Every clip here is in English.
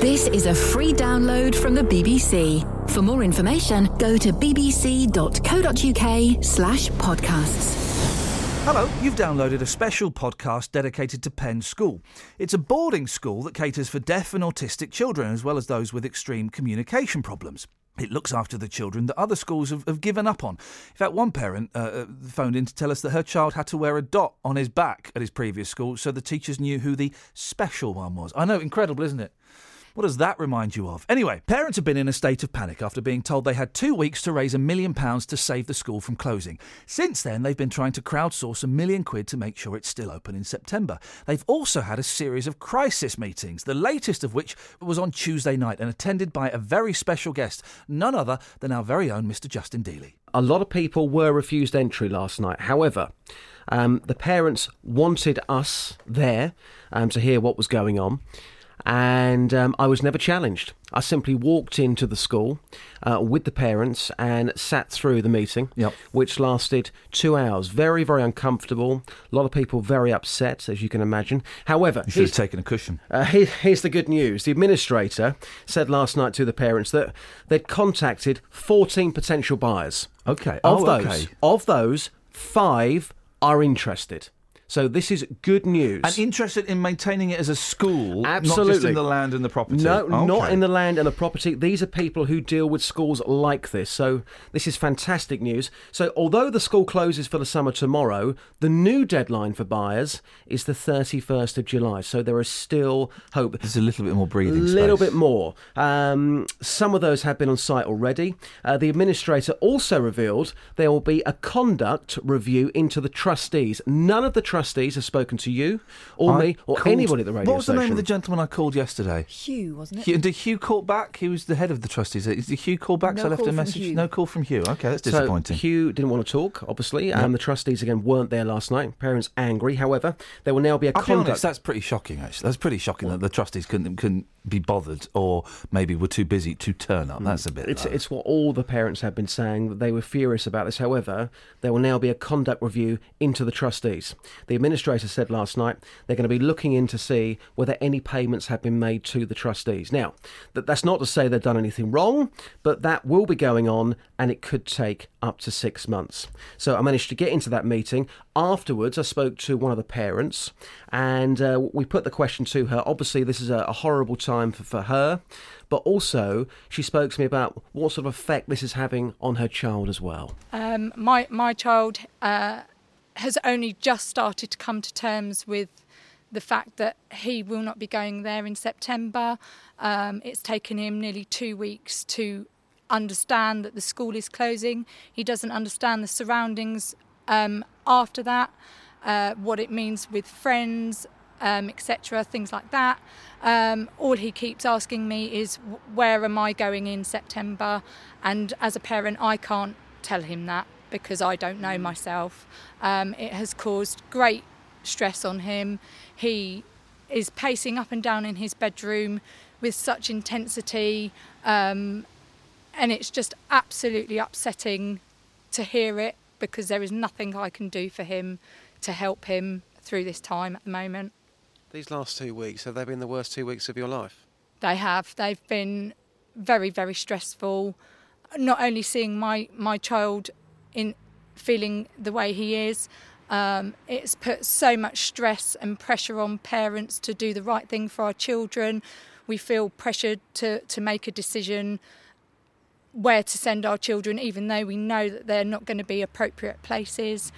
This is a free download from the BBC. For more information, go to bbc.co.uk slash podcasts. Hello, you've downloaded a special podcast dedicated to Penn School. It's a boarding school that caters for deaf and autistic children, as well as those with extreme communication problems. It looks after the children that other schools have, have given up on. In fact, one parent uh, uh, phoned in to tell us that her child had to wear a dot on his back at his previous school so the teachers knew who the special one was. I know, incredible, isn't it? What does that remind you of? Anyway, parents have been in a state of panic after being told they had two weeks to raise a million pounds to save the school from closing. Since then, they've been trying to crowdsource a million quid to make sure it's still open in September. They've also had a series of crisis meetings, the latest of which was on Tuesday night and attended by a very special guest, none other than our very own Mr. Justin Dealey. A lot of people were refused entry last night. However, um, the parents wanted us there um, to hear what was going on and um, I was never challenged. I simply walked into the school uh, with the parents and sat through the meeting, Yep. which lasted two hours. Very, very uncomfortable. A lot of people very upset, as you can imagine. However, You should have taken a cushion. uh, here, here's the good news. The administrator said last night to the parents that they'd contacted 14 potential buyers. Okay. Of Oh, those, okay. of those, five are interested. So this is good news. And interested in maintaining it as a school, not just Absolutely. in the land and the property. No, not in the land and the property. These are people who deal with schools like this. So this is fantastic news. So although the school closes for the summer tomorrow, the new deadline for buyers is the 31st of July. So there is still hope. There's a little bit more breathing space. A little bit more. Um, some of those have been on site already. Uh, the administrator also revealed there will be a conduct review into the trustees. None of the trustees have spoken to you or I me or called- anybody at the radio What was the station. name of the gentleman I called yesterday? Hugh, wasn't it? Hugh, did Hugh call back? He was the head of the trustees. Did Hugh call back? No so I left a message. Hugh. No call from Hugh. Okay, that's So disappointing. Hugh didn't want to talk, obviously. Um, the trustees again weren't there last night. Parents angry. However, there will now be a I'll be conduct. honest, that's pretty shocking. Actually, that's pretty shocking that the trustees couldn't couldn't be bothered, or maybe were too busy to turn up. That's a bit. Mm. It's, it's what all the parents have been saying that they were furious about this. However, there will now be a conduct review into the trustees. The administrator said last night they're going to be looking in to see whether any payments have been made to the trustees. Now, that, that's not to say they've done anything wrong, but that will be going on and it could take up to six months. So I managed to get into that meeting. Afterwards, I spoke to one of the parents and uh, we put the question to her. Obviously, this is a, a horrible time for, for her, but also she spoke to me about what sort of effect this is having on her child as well. Um, my my child uh, has only just started to come to terms with the fact that he will not be going there in September. Um, it's taken him nearly two weeks to understand that the school is closing. He doesn't understand the surroundings um, after that, uh, what it means with friends, um, etc., things like that. Um, all he keeps asking me is, Where am I going in September? And as a parent, I can't tell him that because I don't know myself. Um, it has caused great stress on him. He is pacing up and down in his bedroom with such intensity, um, and it's just absolutely upsetting to hear it because there is nothing I can do for him to help him through this time at the moment. These last two weeks, have they been the worst two weeks of your life? They have. They've been very, very stressful. Not only seeing my my child in feeling the way he is, um, it's put so much stress and pressure on parents to do the right thing for our children. We feel pressured to to make a decision where to send our children, even though we know that they're not going to be appropriate places.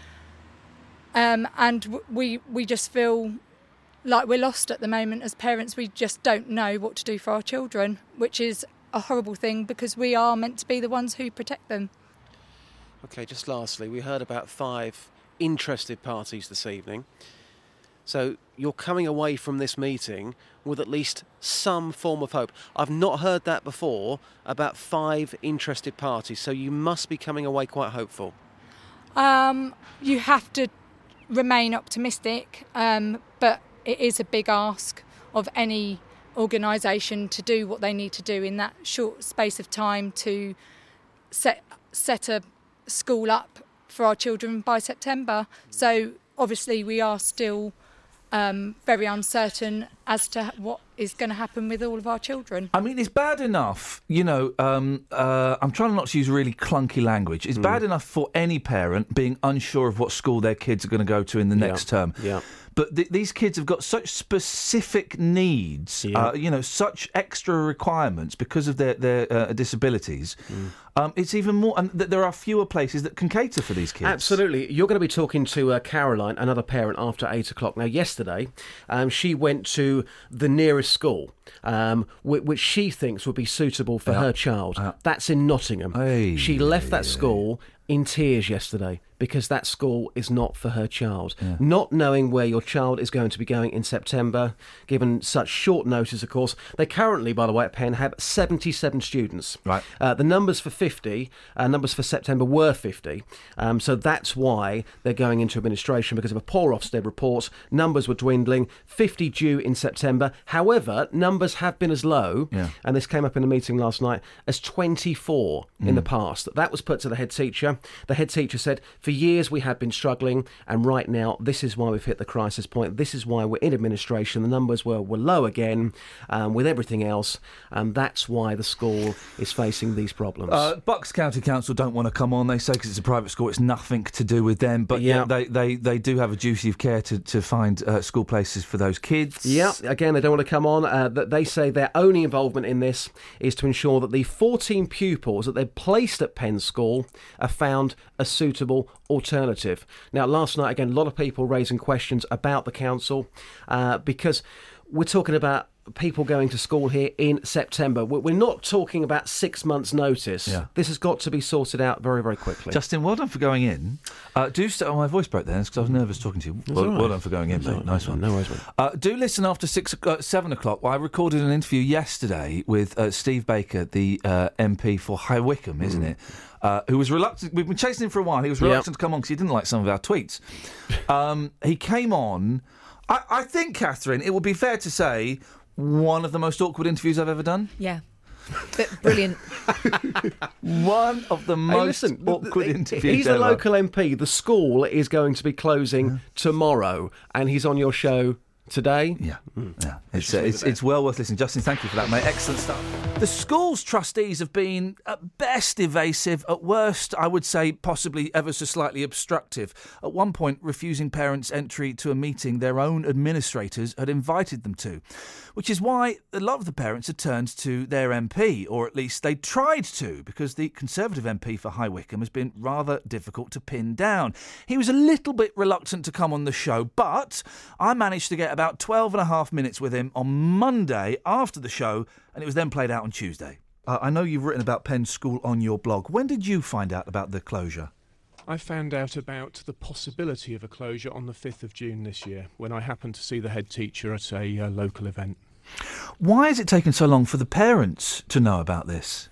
Um, and we we just feel like we're lost at the moment as parents. We just don't know what to do for our children, which is a horrible thing because we are meant to be the ones who protect them. Okay, just lastly, we heard about five interested parties this evening. So you're coming away from this meeting with at least some form of hope. I've not heard that before about five interested parties, so you must be coming away quite hopeful. Um, you have to remain optimistic, um, but it is a big ask of any organisation to do what they need to do in that short space of time to set set a school up for our children by September. So obviously we are still um, very uncertain as to what is going to happen with all of our children. I mean, it's bad enough, you know. Um, uh, I'm trying not to use really clunky language. It's mm. bad enough for any parent being unsure of what school their kids are going to go to in the next yeah. term. Yeah. But th- these kids have got such specific needs, yeah. uh, you know, such extra requirements because of their their uh, disabilities. Mm. Um, it's even more, and th- there are fewer places that can cater for these kids. Absolutely. You're going to be talking to uh, Caroline, another parent, after eight o'clock. Now, yesterday, um, she went to the nearest school, um, which, which, she thinks would be suitable for her child. That's in Nottingham. Hey, she left that school in tears yesterday because that school is not for her child. Yeah. Not knowing where your child is going to be going in September, given such short notice, of course. They currently, by the way, at Penn have 77 students. Right. Uh, the numbers for 50, uh, numbers for September were 50. Um, so that's why they're going into administration because of a poor Ofsted report. Numbers were dwindling, 50 due in September. However, numbers have been as low, yeah. and this came up in a meeting last night, as 24 mm. in the past. That was put to the head teacher. The head teacher said, for years we have been struggling, and right now this is why we've hit the crisis point. This is why we're in administration. The numbers were, were low again um, with everything else, and that's why the school is facing these problems. Uh, Bucks County Council don't want to come on. They say because it's a private school, it's nothing to do with them. But yeah, they, they, they do have a duty of care to, to find uh, school places for those kids. Yeah, again, they don't want to come on. Uh, they say their only involvement in this is to ensure that the 14 pupils that they've placed at Penn School are found a suitable alternative. Now, last night, again, a lot of people raising questions about the council uh, because we're talking about people going to school here in September. We're not talking about six months' notice. Yeah. This has got to be sorted out very, very quickly. Justin, well done for going in. Uh, do st- oh, my voice broke then because I was nervous talking to you. Well, right. well, done for going in, mate. Nice one. No worries, uh, do listen after six, uh, seven o'clock. Well, I recorded an interview yesterday with uh, Steve Baker, the uh, MP for High Wycombe, isn't mm. it? uh, who was reluctant. We've been chasing him for a while. He was reluctant yep. to come on because he didn't like some of our tweets. Um, he came on. I, I think, Catherine, it would be fair to say one of the most awkward interviews I've ever done. Yeah. But brilliant. One of the most hey, listen, awkward interviews. He's ever. a local MP. The school is going to be closing tomorrow, and he's on your show today. Yeah, mm. yeah. It's, uh, it's, it's, well worth listening. Justin, thank you for that, mate. Excellent stuff. The school's trustees have been at best evasive, at worst, I would say possibly ever so slightly obstructive. At one point, refusing parents entry to a meeting their own administrators had invited them to, which is why a lot of the parents had turned to their MP, or at least they tried to, because the Conservative MP for High Wycombe has been rather difficult to pin down. He was a little bit reluctant to come on the show, but I managed to get about 12 and a half minutes with him on Monday after the show, and it was then played out on Tuesday. Uh, I know you've written about Penn School on your blog. When did you find out about the closure? I found out about the possibility of a closure on the 5th of June this year when I happened to see the head teacher at a uh, local event. Why has it taken so long for the parents to know about this?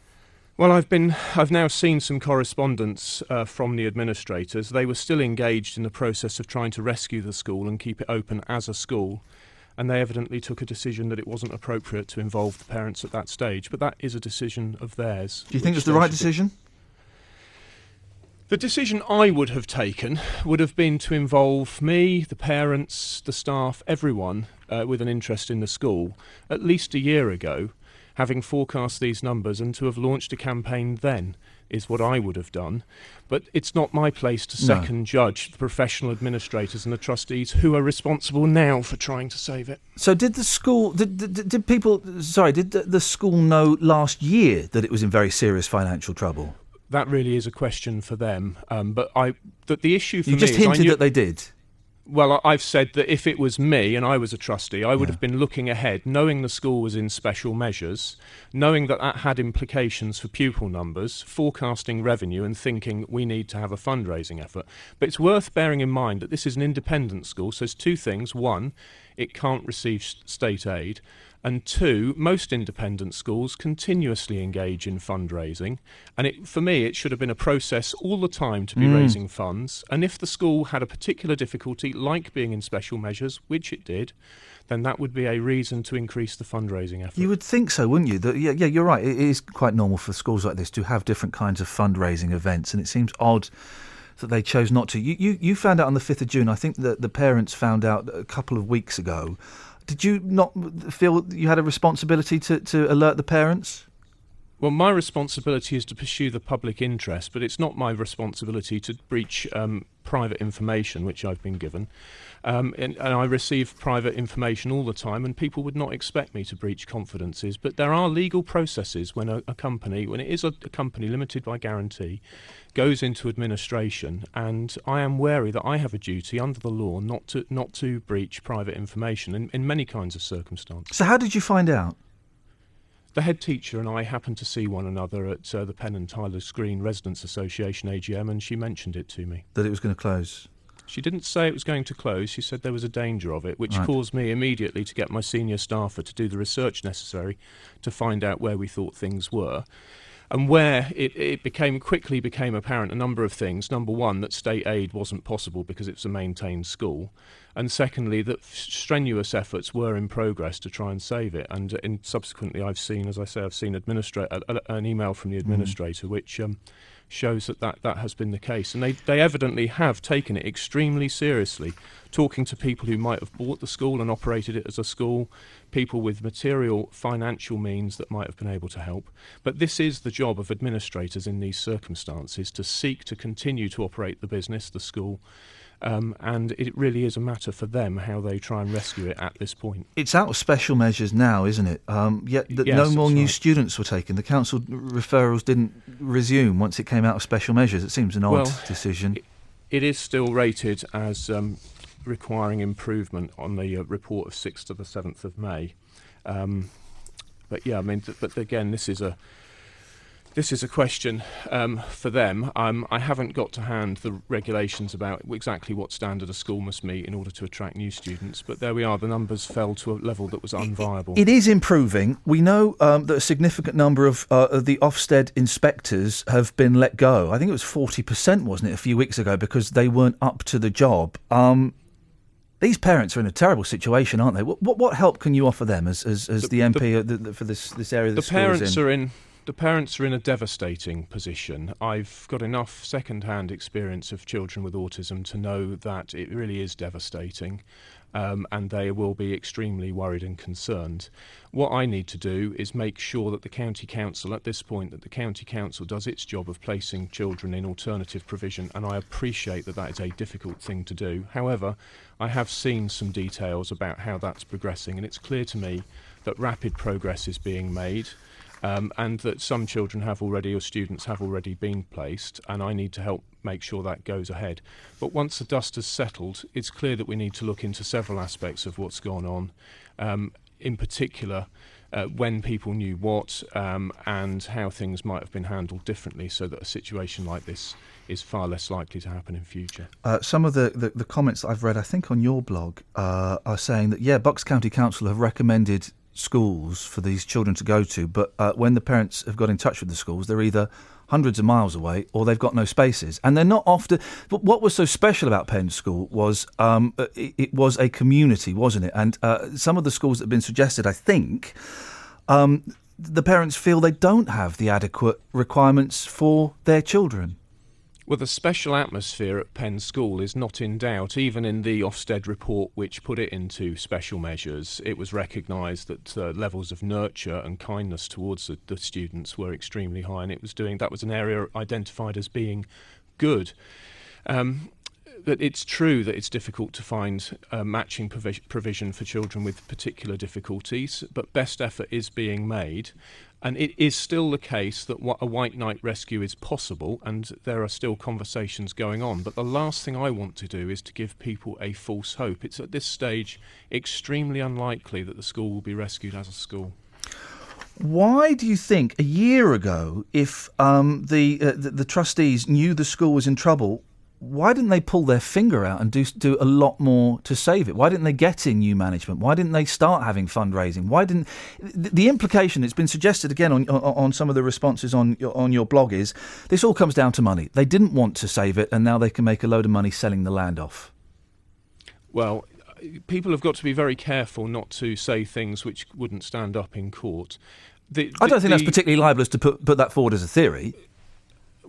Well, I've been I've now seen some correspondence uh, from the administrators. They were still engaged in the process of trying to rescue the school and keep it open as a school, and they evidently took a decision that it wasn't appropriate to involve the parents at that stage. But that is a decision of theirs. Do you think it's the right decision? The decision I would have taken would have been to involve me, the parents, the staff, everyone uh, with an interest in the school at least a year ago having forecast these numbers and to have launched a campaign then is what I would have done. But it's not my place to second no. judge the professional administrators and the trustees who are responsible now for trying to save it. So, did the school, did, did, did people, sorry, did the, the school know last year that it was in very serious financial trouble? That really is a question for them. Um, but I, that the issue for you just hinted knew, that they did. Well, I've said that if it was me and I was a trustee, I would yeah. have been looking ahead, knowing the school was in special measures, knowing that that had implications for pupil numbers, forecasting revenue, and thinking we need to have a fundraising effort. But it's worth bearing in mind that this is an independent school, so there's two things. One, it can't receive state aid. And two, most independent schools continuously engage in fundraising. And it, for me, it should have been a process all the time to be mm. raising funds. And if the school had a particular difficulty, like being in special measures, which it did, then that would be a reason to increase the fundraising effort. You would think so, wouldn't you? That, yeah, yeah, you're right. It is quite normal for schools like this to have different kinds of fundraising events. And it seems odd that they chose not to. You, you, you found out on the 5th of June. I think that the parents found out a couple of weeks ago. Did you not feel you had a responsibility to, to alert the parents? Well, my responsibility is to pursue the public interest, but it's not my responsibility to breach um, private information, which I've been given. Um, and, and, I receive private information all the time, and people would not expect me to breach confidences. But there are legal processes when a, a company, when it is a, a, company limited by guarantee, goes into administration, and I am wary that I have a duty under the law not to not to breach private information in, in many kinds of circumstances. So, how did you find out? The head teacher and I happened to see one another at uh, the Penn and Tyler's Green Residents Association AGM, and she mentioned it to me. That it was going to close? She didn't say it was going to close. She said there was a danger of it, which right. caused me immediately to get my senior staffer to do the research necessary to find out where we thought things were and where it, it became quickly became apparent a number of things. Number one, that state aid wasn't possible because it's a maintained school, and secondly, that strenuous efforts were in progress to try and save it. And, in, subsequently, I've seen, as I say, I've seen administra- an email from the mm. administrator mm. which. Um, shows that, that that has been the case. And they, they evidently have taken it extremely seriously, talking to people who might have bought the school and operated it as a school, people with material financial means that might have been able to help. But this is the job of administrators in these circumstances to seek to continue to operate the business, the school, um, and it really is a matter for them how they try and rescue it at this point. It's out of special measures now, isn't it? Um, yet yes, no more new right. students were taken. The council referrals didn't resume once it came out of special measures. It seems an odd well, decision. It, it is still rated as um, requiring improvement on the uh, report of 6th to the 7th of May. Um, but yeah, I mean, th- but again, this is a this is a question um, for them. Um, I haven't got to hand the regulations about exactly what standard a school must meet in order to attract new students, but there we are. The numbers fell to a level that was unviable. It is improving. We know um, that a significant number of, uh, of the Ofsted inspectors have been let go. I think it was 40%, wasn't it, a few weeks ago, because they weren't up to the job. Um, these parents are in a terrible situation, aren't they? What, what, what help can you offer them as, as, as the, the MP the, the, for this, this area? The, the parents are in the parents are in a devastating position. I've got enough second hand experience of children with autism to know that it really is devastating. Um, and they will be extremely worried and concerned. What I need to do is make sure that the county council, at this point, that the county council does its job of placing children in alternative provision, and I appreciate that that is a difficult thing to do. However, I have seen some details about how that's progressing, and it's clear to me that rapid progress is being made um, and that some children have already or students have already been placed, and I need to help make sure that goes ahead. But once the dust has settled, it's clear that we need to look into several aspects of what's gone on, um, in particular. Uh, when people knew what um, and how things might have been handled differently so that a situation like this is far less likely to happen in future. Uh, some of the, the, the, comments I've read, I think on your blog, uh, are saying that, yeah, Bucks County Council have recommended schools for these children to go to, but uh, when the parents have got in touch with the schools, they're either hundreds of miles away or they've got no spaces. And they're not often. But what was so special about Penn School was um, uh, it, it, was a community, wasn't it? And uh, some of the schools that have been suggested, I think. Um, the parents feel they don't have the adequate requirements for their children. Well, the special atmosphere at Penn School is not in doubt. Even in the Ofsted report, which put it into special measures, it was recognised that uh, levels of nurture and kindness towards the, the, students were extremely high, and it was doing that was an area identified as being good. Um, but it's true that it's difficult to find matching provision for children with particular difficulties, but best effort is being made. And it is still the case that a white knight rescue is possible, and there are still conversations going on. But the last thing I want to do is to give people a false hope. It's at this stage extremely unlikely that the school will be rescued as a school. Why do you think a year ago, if um, the, uh, the, the trustees knew the school was in trouble, why didn't they pull their finger out and do do a lot more to save it? Why didn't they get in new management? Why didn't they start having fundraising? Why didn't the, the implication that's been suggested again on, on, on some of the responses on your, on your blog is this all comes down to money. They didn't want to save it, and now they can make a load of money selling the land off. Well, people have got to be very careful not to say things which wouldn't stand up in court. The, the, I don't think that's particularly libelous to put put that forward as a theory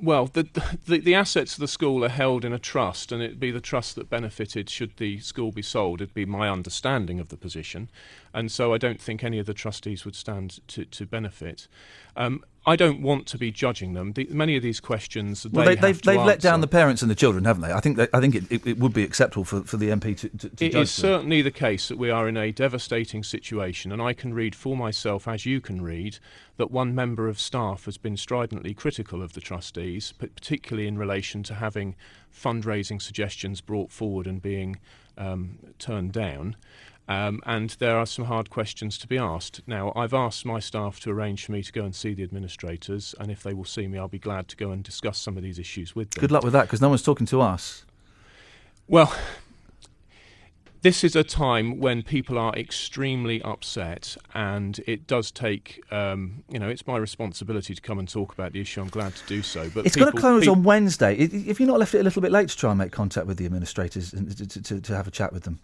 Well, the, the, the assets of the school are held in a trust, and it'd be the trust that benefited should the school be sold. It'd be my understanding of the position, and so I don't think any of the trustees would stand to, to benefit. Um, I don't want to be judging them. The, many of these questions, well, they, they, have they've, they've let down the parents and the children, haven't they? I think they, I think it, it, it, would be acceptable for, for the MP to, to, to It is them. certainly the case that we are in a devastating situation, and I can read for myself, as you can read, that one member of staff has been stridently critical of the trustees, particularly in relation to having fundraising suggestions brought forward and being um, turned down. Um, and there are some hard questions to be asked. Now, I've asked my staff to arrange for me to go and see the administrators, and if they will see me, I'll be glad to go and discuss some of these issues with them. Good luck with that, because no one's talking to us. Well, this is a time when people are extremely upset, and it does take, um, you know, it's my responsibility to come and talk about the issue. I'm glad to do so. But It's going to close peop- on Wednesday. If you're not left it a little bit late to try and make contact with the administrators and to, to, to have a chat with them.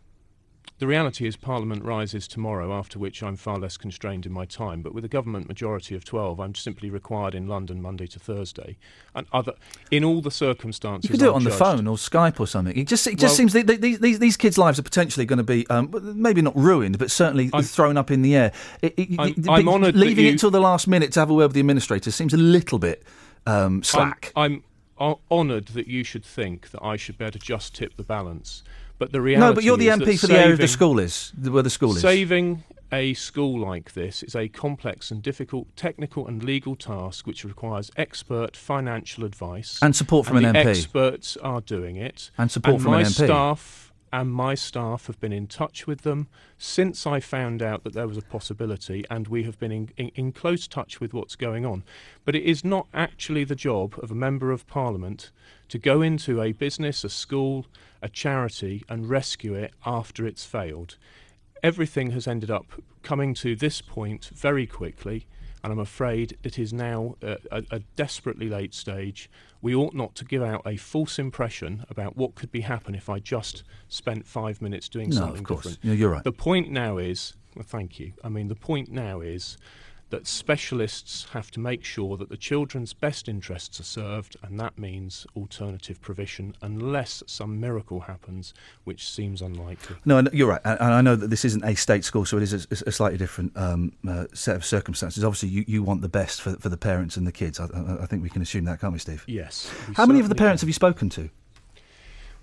The reality is, Parliament rises tomorrow, after which I'm far less constrained in my time. But with a government majority of 12, I'm simply required in London Monday to Thursday, and other in all the circumstances. You could do it on the phone or Skype or something. It just it just Well- seems that these, these these kids' lives are potentially going to be um, maybe not ruined, but certainly I'm- thrown up in the air. It, it, I'm- I'm honoured leaving you- it till the last minute to have a word with the administrator seems a little bit um, slack. I'm, I'm honoured that you should think that I should be able to just tip the balance. But the reality no, but you're the MP for the area the school is where the school is. Saving a school like this is a complex and difficult technical and legal task which requires expert financial advice. And support from and an the MP. Experts are doing it. And support and from my an MP. staff and my staff have been in touch with them since I found out that there was a possibility, and we have been in, in, in close touch with what's going on. But it is not actually the job of a member of parliament to go into a business, a school, a charity, and rescue it after it's failed. Everything has ended up coming to this point very quickly, and I'm afraid it is now uh, a, a desperately late stage. We ought not to give out a false impression about what could be happen if I just spent five minutes doing No, something of course. different. You're right. The point now is, well, thank you. I mean, the point now is that specialists have to make sure that the children's best interests are served, and that means alternative provision, unless some miracle happens, which seems unlikely. No, you're right, and I know that this isn't a state school, so it is a, slightly different um, uh, set of circumstances. Obviously, you, you want the best for, for the parents and the kids. I, I, I think we can assume that, can't we, Steve? Yes. we How many of the parents can. have you spoken to?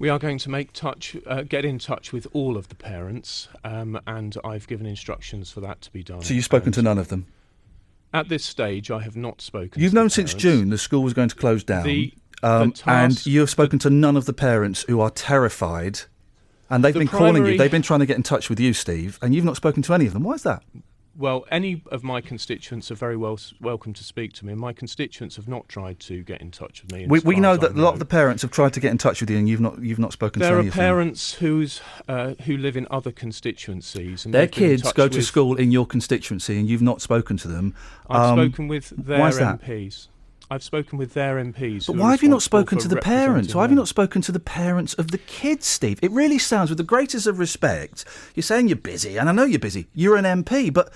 We are going to make touch, uh, get in touch with all of the parents, um, and I've given instructions for that to be done. So you've spoken to none of them. At this stage, I have not spoken. You've to the known since. June the school was going to close down, The- um, the and you have spoken to none of the parents who are terrified, and they've The been calling you. They've been trying to get in touch with you, Steve, and you've not spoken to any of them. Why is that? Well, any of my constituents are very well welcome to speak to me, and my constituents have not tried to get in touch with me. We, we know that a lot of the parents have tried to get in touch with you, and you've not you've not spoken to them. There are parents whose uh, who live in other constituencies, and Their they've been in kids go to school in your constituency, and you've not spoken to them. I've Um, spoken with their why is that? MPs. I've spoken with their MPs. But why have you not spoken to the parents? Why have you not spoken to the parents of the kids, Steve? It really sounds, with the greatest of respect, you're saying you're busy, and I know you're busy. You're an MP, but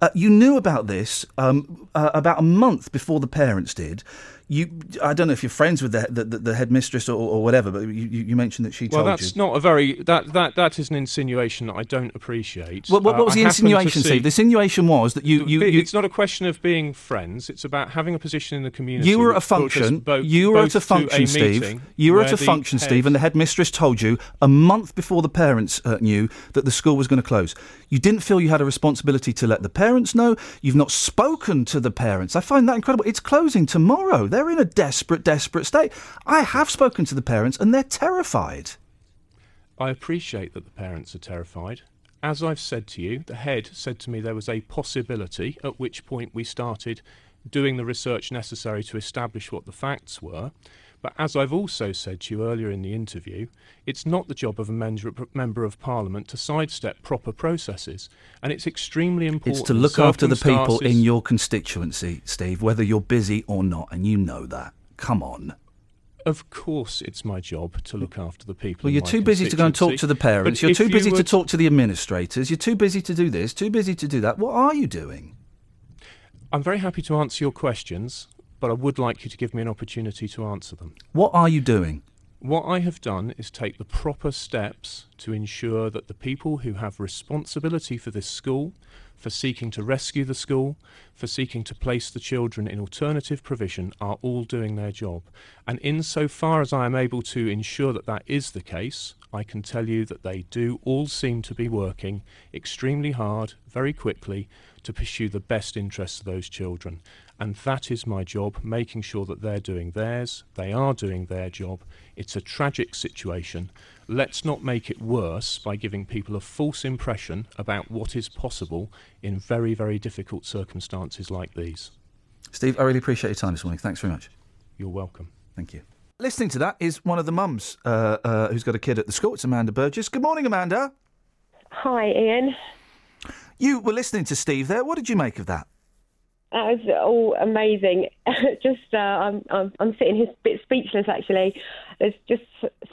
uh, you knew about this um, uh, about a month before the parents did. You, I don't know if you're friends with the the, the, the headmistress or, or whatever, but you, you mentioned that she Well, told you. Well, that's not a very that that that is an insinuation that I don't appreciate. What, what, Uh, what was I the insinuation, see- Steve? The insinuation was that you, you, you it's not a question of being friends. It's about having a position in the community. You were at a which brought us function. both- you were at a function, Steve. You were at a function, head- Steve, and the headmistress told you a month before the parents uh, knew that the school was going to close. You didn't feel you had a responsibility to let the parents know. You've not spoken to the parents. I find that incredible. It's closing tomorrow. They're in a desperate, desperate state. I have spoken to the parents, and they're terrified. I appreciate that the parents are terrified. As I've said to you, the head said to me there was a possibility, at which point we started doing the research necessary to establish what the facts were. But as I've also said to you earlier in the interview, it's not the job of a member of parliament to sidestep proper processes. And it's extremely important. It's to look after the people in your constituency, Steve, whether you're busy or not, and you know that. Come on. Of course, it's my job to look after the people. Well, you're too busy to go and talk to the parents. But You're too you busy to talk to the administrators. You're too busy to do this, too busy to do that. What are you doing? I'm very happy to answer your questions, but I would like you to give me an opportunity to answer them. What are you doing? What I have done is take the proper steps to ensure that the people who have responsibility for this school, for seeking to rescue the school, for seeking to place the children in alternative provision, are all doing their job. And insofar as I am able to ensure that that is the case, I can tell you that they do all seem to be working extremely hard, very quickly, to pursue the best interests of those children. And that is my job, making sure that they're doing theirs, they are doing their job. It's a tragic situation. Let's not make it worse by giving people a false impression about what is possible in very, very difficult circumstances like these. Steve, I really appreciate your time this morning. Thanks very much. You're welcome. Thank you. Listening to that is one of the mums uh, uh, who's got a kid at the school. It's Amanda Burgess. Good morning, Amanda. Hi, Ian. You were listening to Steve there. What did you make of that? That was all amazing. just, uh, I'm, I'm, I'm sitting here a bit speechless. Actually, there's just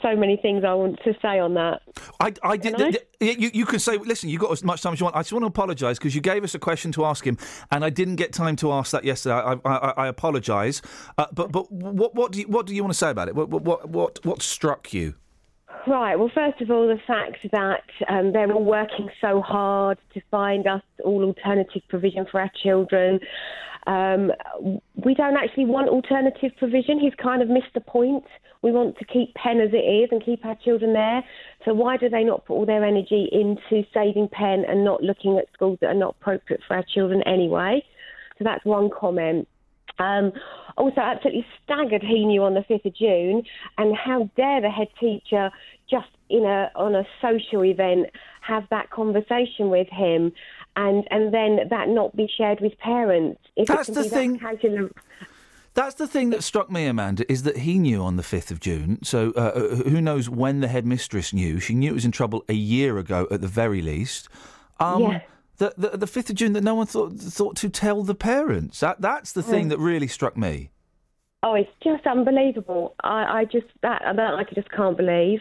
so many things I want to say on that. I, I did. Th- th- you, you can say, listen, you've got as much time as you want. I just want to apologise because you gave us a question to ask him, and I didn't get time to ask that yesterday. I, I, I, I apologise. Uh, but, but what, what do you, what do you want to say about it? What, what, what, what struck you? Right. Well, first of all, the fact that um, they're all working so hard to find us all alternative provision for our children. Um, we don't actually want alternative provision. He's kind of missed the point. We want to keep Penn as it is and keep our children there. So why do they not put all their energy into saving Penn and not looking at schools that are not appropriate for our children anyway? So that's one comment. Um, also, absolutely staggered he knew on the 5th of June, and how dare the head teacher just in a on a social event have that conversation with him, and and then that not be shared with parents. If That's the be that thing- casual- That's the thing that struck me, Amanda, is that he knew on the 5th of June. So uh, who knows when the headmistress knew? She knew it was in trouble a year ago at the very least. Um, Yeah. The, the, the 5th of June that no one thought, thought to tell the parents. That, that's the thing that really struck me. Oh, it's just unbelievable. I, I just that that I just can't believe.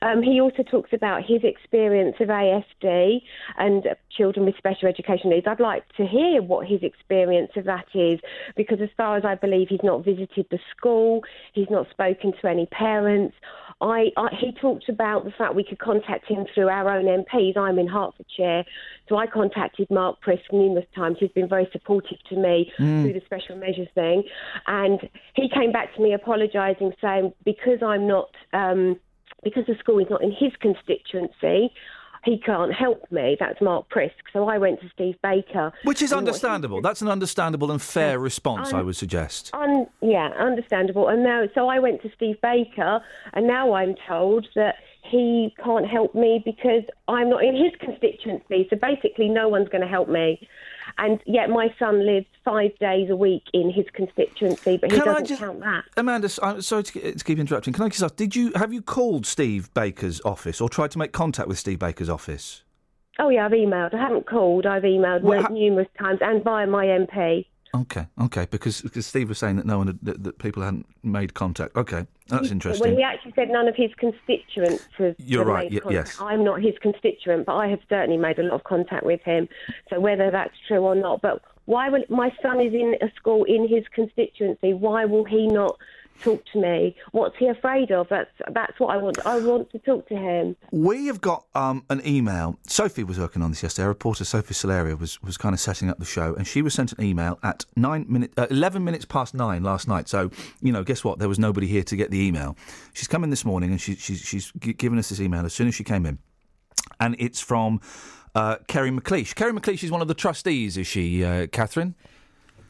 Um, he also talks about his experience of ASD and children with special education needs. I'd like to hear what his experience of that is, because as far as I believe, he's not visited the school, he's not spoken to any parents. I, I he talked about the fact we could contact him through our own MPs. I'm in Hertfordshire, so I contacted Mark Prisk numerous times. He's been very supportive to me through the special measures thing, and he came back to me apologising, saying because I'm not um, because the school is not in his constituency. He can't help me. That's Mark Prisk. So I went to Steve Baker. Which is And what he understandable. That's an understandable and fair response, I would suggest. Un- yeah, understandable. And now, so I went to Steve Baker, and now I'm told that he can't help me because I'm not in his constituency. So basically, no one's going to help me. And yet, my son lives five days a week in his constituency, but he Can I doesn't just- count that. Amanda, I'm sorry to, to keep interrupting. Can I just ask, did you have you called Steve Baker's office or tried to make contact with Steve Baker's office? Oh yeah, I've emailed. I haven't called. I've emailed Well, ha- numerous times and via my MP. Okay, okay, because because Steve was saying that no one had, that, that people hadn't made contact. Okay, that's Well, interesting. Well, he actually said none of his constituents have You're right, y- yes. I'm not his constituent, but I have certainly made a lot of contact with him. So whether that's true or not, but why will my son is in a school in his constituency? Why will he not talk to me? What's he afraid of? That's that's what I want. I want to talk to him. We have got um, an email. Sophie was working on this yesterday. Our reporter Sophie Solaria was, was kind of setting up the show, and she was sent an email at nine minute, uh, eleven minutes past nine last night. So you know, guess what? There was nobody here to get the email. She's come in this morning, and she, she's she's given us this email as soon as she came in, and it's from uh, Kerry McLeish. Kerry McLeish is one of the trustees, is she, uh, Catherine?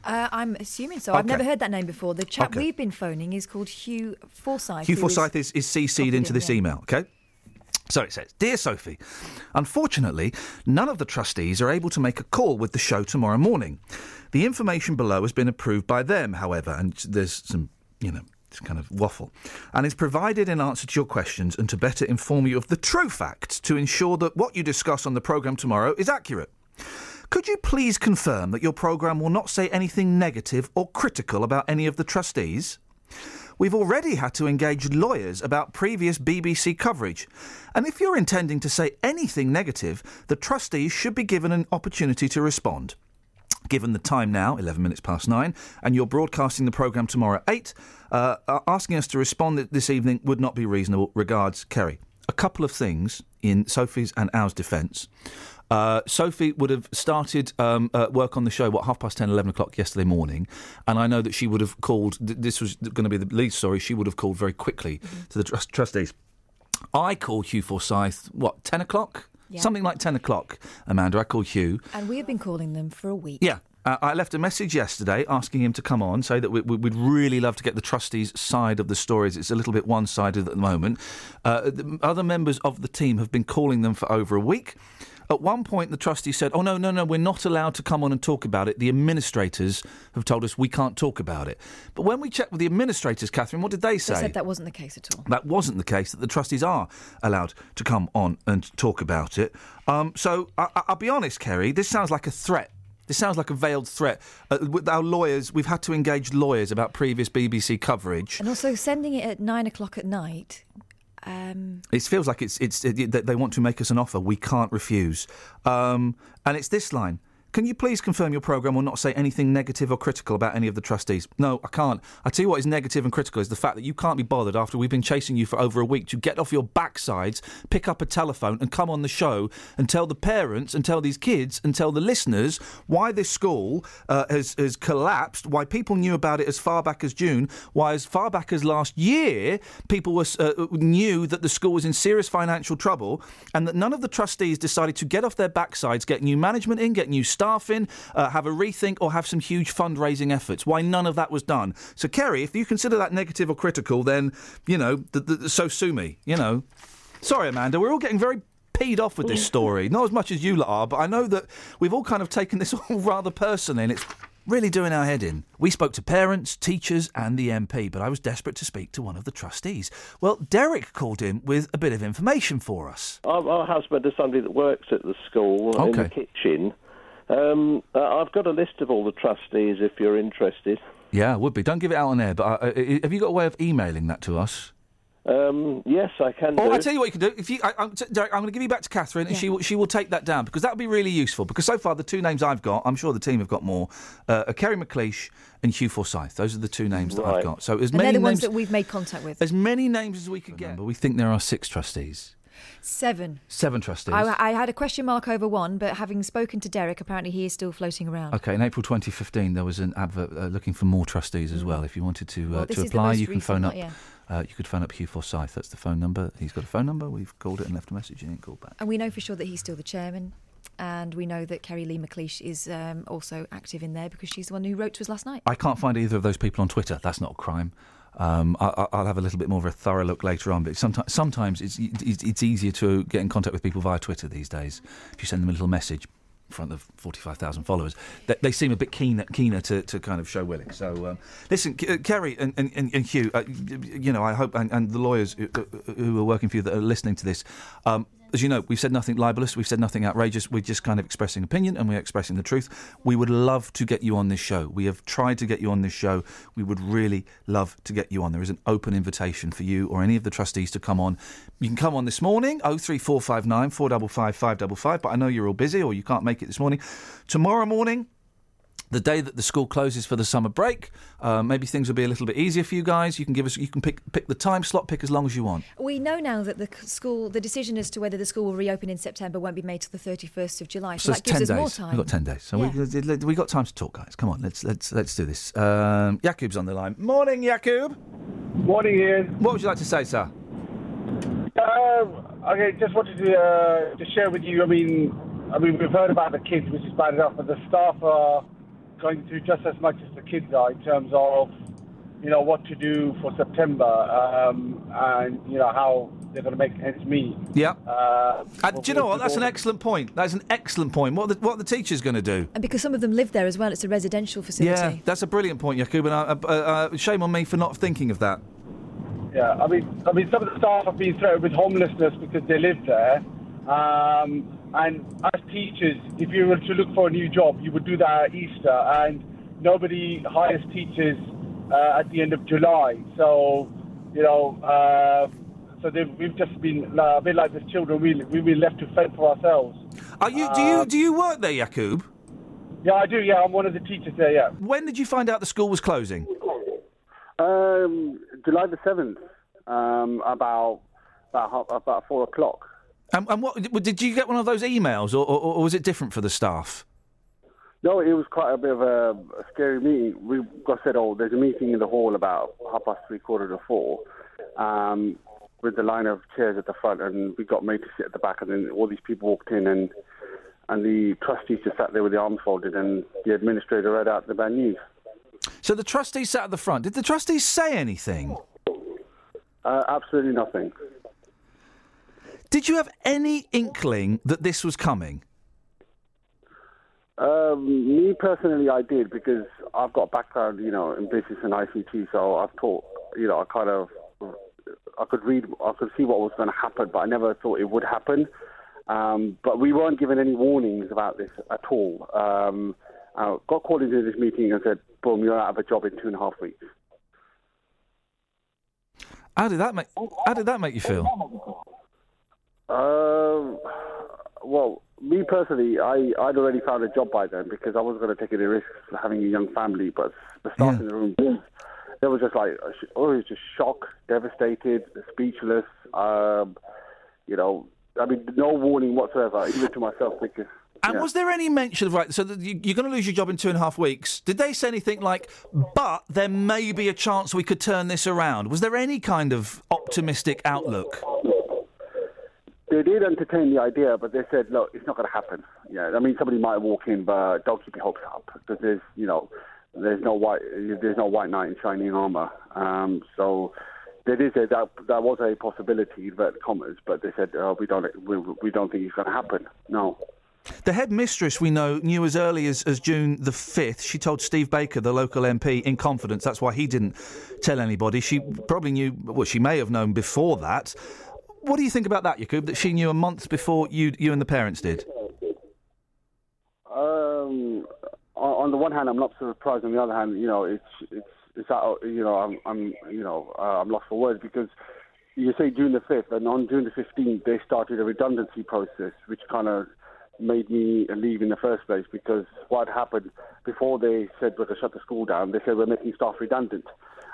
Uh, I'm assuming so. I've never heard that name before. The chap Okay. we've been phoning is called Hugh Forsyth. Hugh Forsyth is, is CC'd into this yeah. email, okay? So it says Dear Sophie, unfortunately, none of the trustees are able to make a call with the show tomorrow morning. The information below has been approved by them, however, and there's some, you know, kind of waffle, and is provided in answer to your questions and to better inform you of the true facts to ensure that what you discuss on the programme tomorrow is accurate. Could you please confirm that your programme will not say anything negative or critical about any of the trustees? We've already had to engage lawyers about previous BBC coverage. And if you're intending to say anything negative, the trustees should be given an opportunity to respond. Given the time now, 11 minutes past nine, and you're broadcasting the programme tomorrow at 8, uh, uh, asking us to respond this evening would not be reasonable. Regards, Kerry. A couple of things in Sophie's and ours defence. Uh, Sophie would have started um, uh, work on the show, what, half past 10, 11 o'clock yesterday morning. And I know that she would have called, th- this was going to be the lead story, she would have called very quickly to the trust- trustees. I called Hugh Forsyth, what, 10 o'clock? Yeah. Something like 10 o'clock, Amanda. I called Hugh. And we have been calling them for a week. Yeah. Uh, I left a message yesterday asking him to come on, say that we, we, we'd really love to get the trustees' side of the stories. It's a little bit one sided at the moment. Uh, the other members of the team have been calling them for over a week. At one point, the trustees said, Oh, no, no, no, we're not allowed to come on and talk about it. The administrators have told us we can't talk about it. But when we checked with the administrators, Catherine, what did they say? They said that wasn't the case at all. That wasn't the case, that the trustees are allowed to come on and talk about it. Um, so I, I- I'll be honest, Kerry, this sounds like a threat. This sounds like a veiled threat. Uh, with our lawyers, we've had to engage lawyers about previous BBC coverage. And also sending it at nine o'clock at night. Um, It feels like it's it's it, they want to make us an offer we can't refuse. Um, and it's this line. Can you please confirm your programme will not say anything negative or critical about any of the trustees? No, I can't. I tell you what is negative and critical is the fact that you can't be bothered after we've been chasing you for over a week to get off your backsides, pick up a telephone and come on the show and tell the parents and tell these kids and tell the listeners why this school uh, has, has collapsed, why people knew about it as far back as June, why as far back as last year people were, uh, knew that the school was in serious financial trouble and that none of the trustees decided to get off their backsides, get new management in, get new staff in, uh, have a rethink, or have some huge fundraising efforts. Why none of that was done. So, Kerry, if you consider that negative or critical, then, you know, th- th- so sue me, you know. Sorry, Amanda, we're all getting very peed off with this story. Not as much as you lot are, but I know that we've all kind of taken this all rather personally, and it's really doing our head in. We spoke to parents, teachers, and the MP, but I was desperate to speak to one of the trustees. Well, Derek called in with a bit of information for us. Our, our husband is somebody that works at the school in the kitchen. Um, uh, I've got a list of all the trustees if you're interested. Yeah, would be. Don't give it out on air, but uh, uh, have you got a way of emailing that to us? Um, yes, I can Or do. I tell you what you can do. If you, I, I'm, t- Derek, I'm going to give you back to Catherine, and she will, she will take that down because that would be really useful. Because so far the two names I've got, I'm sure the team have got more. Uh, are Kerry McLeish and Hugh Forsyth. Those are the two names that I've got. So as and they're many the ones names, that we've made contact with. as many names as we could get. But we think there are six trustees, Seven. seven trustees. I, I had a question mark over one, but having spoken to Derek, apparently he is still floating around. Okay, in April 2015, there was an advert uh, looking for more trustees as well. If you wanted to uh, Mm. Well, to apply, you can phone one, up. yeah. Uh, you could phone up Hugh Forsyth. That's the phone number. He's got a phone number. We've called it and left a message. He ain't called back. And we know for sure that he's still the chairman. And we know that Kerry Lee McLeish is um, also active in there because she's the one who wrote to us last night. I can't find either of those people on Twitter. That's not a crime. Um, I, I- I'll have a little bit more of a thorough look later on, but sometimes, sometimes it's, it's, easier to get in contact with people via Twitter these days. If you send them a little message in front of 45,000 followers, they, they seem a bit keener, keener to, to kind of show willing. So, um, listen, uh, Kerry and, and, and, Hugh, uh, you know, I hope, and, and the lawyers who, who are working for you that are listening to this, um, as you know, we've said nothing libelous, we've said nothing outrageous. We're just kind of expressing opinion and we're expressing the truth. We would love to get you on this show. We have tried to get you on this show. We would really love to get you on. There is an open invitation for you or any of the trustees to come on. You can come on this morning, 03459 455 555, but I know you're all busy or you can't make it this morning. Tomorrow morning, the day that the school closes for the summer break, uh, maybe things will be a little bit easier for you guys. You can give us, you can pick pick the time slot, pick as long as you want. We know now that the school, the decision as to whether the school will reopen in September won't be made till the 31st of July. So, it's that gives us ten more time. We've got ten days, so Yeah. we we got time to talk, guys. Come on, let's let's let's do this. Um, Yakub's on the line. Morning, Yakub. Morning, Ian. What would you like to say, sir? Um, okay, just wanted to uh, to share with you. I mean, I mean, we've heard about the kids, which is bad enough, but the staff are going through just as much as the kids are in terms of, you know, what to do for September, um, and you know how they're going to make ends meet. Yeah. Uh, And do you know what? That's an excellent point. That's an excellent point. What are the, what are the teachers going to do? And because some of them live there as well, it's a residential facility. Yeah, that's a brilliant point, Yakub. And uh, uh, uh, shame on me for not thinking of that. Yeah, I mean, I mean, some of the staff have been threatened with homelessness because they live there. Um, and as teachers, if you were to look for a new job, you would do that at Easter, and nobody hires teachers uh, at the end of July. So, you know, uh, so they've, we've just been uh, a bit like the children. We we've been left to fend for ourselves. Are you? Do you do you work there, Yakub? Yeah, I do. Yeah, I'm one of the teachers there. Yeah. When did you find out the school was closing? Um, July the seventh, um, about about about four o'clock. And, and what did you get one of those emails, or, or, or was it different for the staff? No, it was quite a bit of a, scary meeting. We got said, "Oh, there's a meeting in the hall about half past three, quarter to four, um, with the line of chairs at the front, and we got made to sit at the back, and then all these people walked in, and and the trustees just sat there with their arms folded, and the administrator read out the bad news. So the trustees sat at the front. Did the trustees say anything? Uh, absolutely nothing. Did you have any inkling that this was coming? Um, me personally, I did because I've got a background, you know, in business and ICT, so I've taught, you know, I kind of, I could read, I could see what was going to happen, but I never thought it would happen. Um, but we weren't given any warnings about this at all. Um, I got called into this meeting and said, "Boom, you're out of a job in two and a half weeks." How did that make? How did that make you feel? Um, well, me personally, I, I'd already found a job by then because I wasn't going to take any risks having a young family. But the staff in the room, they were just like, oh, it was just shocked, devastated, speechless. Um, you know, I mean, no warning whatsoever, even to myself, because. And yeah. was there any mention of right? So you, you're going to lose your job in two and a half weeks. Did they say anything like, "But there may be a chance we could turn this around"? Was there any kind of optimistic outlook? They did entertain the idea, but they said, "Look, it's not going to happen." Yeah, I mean, somebody might walk in, but don't keep your hopes up because there's, you know, there's no white, there's no white knight in shining armor. Um, so they did say that that was a possibility, inverted commas, but they said uh, we don't, we, we don't think it's going to happen. No. The headmistress we know knew as early as, as June the 5th. She told Steve Baker, the local MP, in confidence. That's why he didn't tell anybody. She probably knew, well, she may have known before that. What do you think about that, Yakub, that she knew a month before you, you and the parents did? Um, on, the one hand, I'm not surprised. On the other hand, you know, it's it's it's you know, I'm I'm you know uh, I'm lost for words because you say June the fifth, and on June the fifteenth they started a redundancy process, which kind of made me leave in the first place because what happened before they said we're going to shut the school down, they said we're making staff redundant.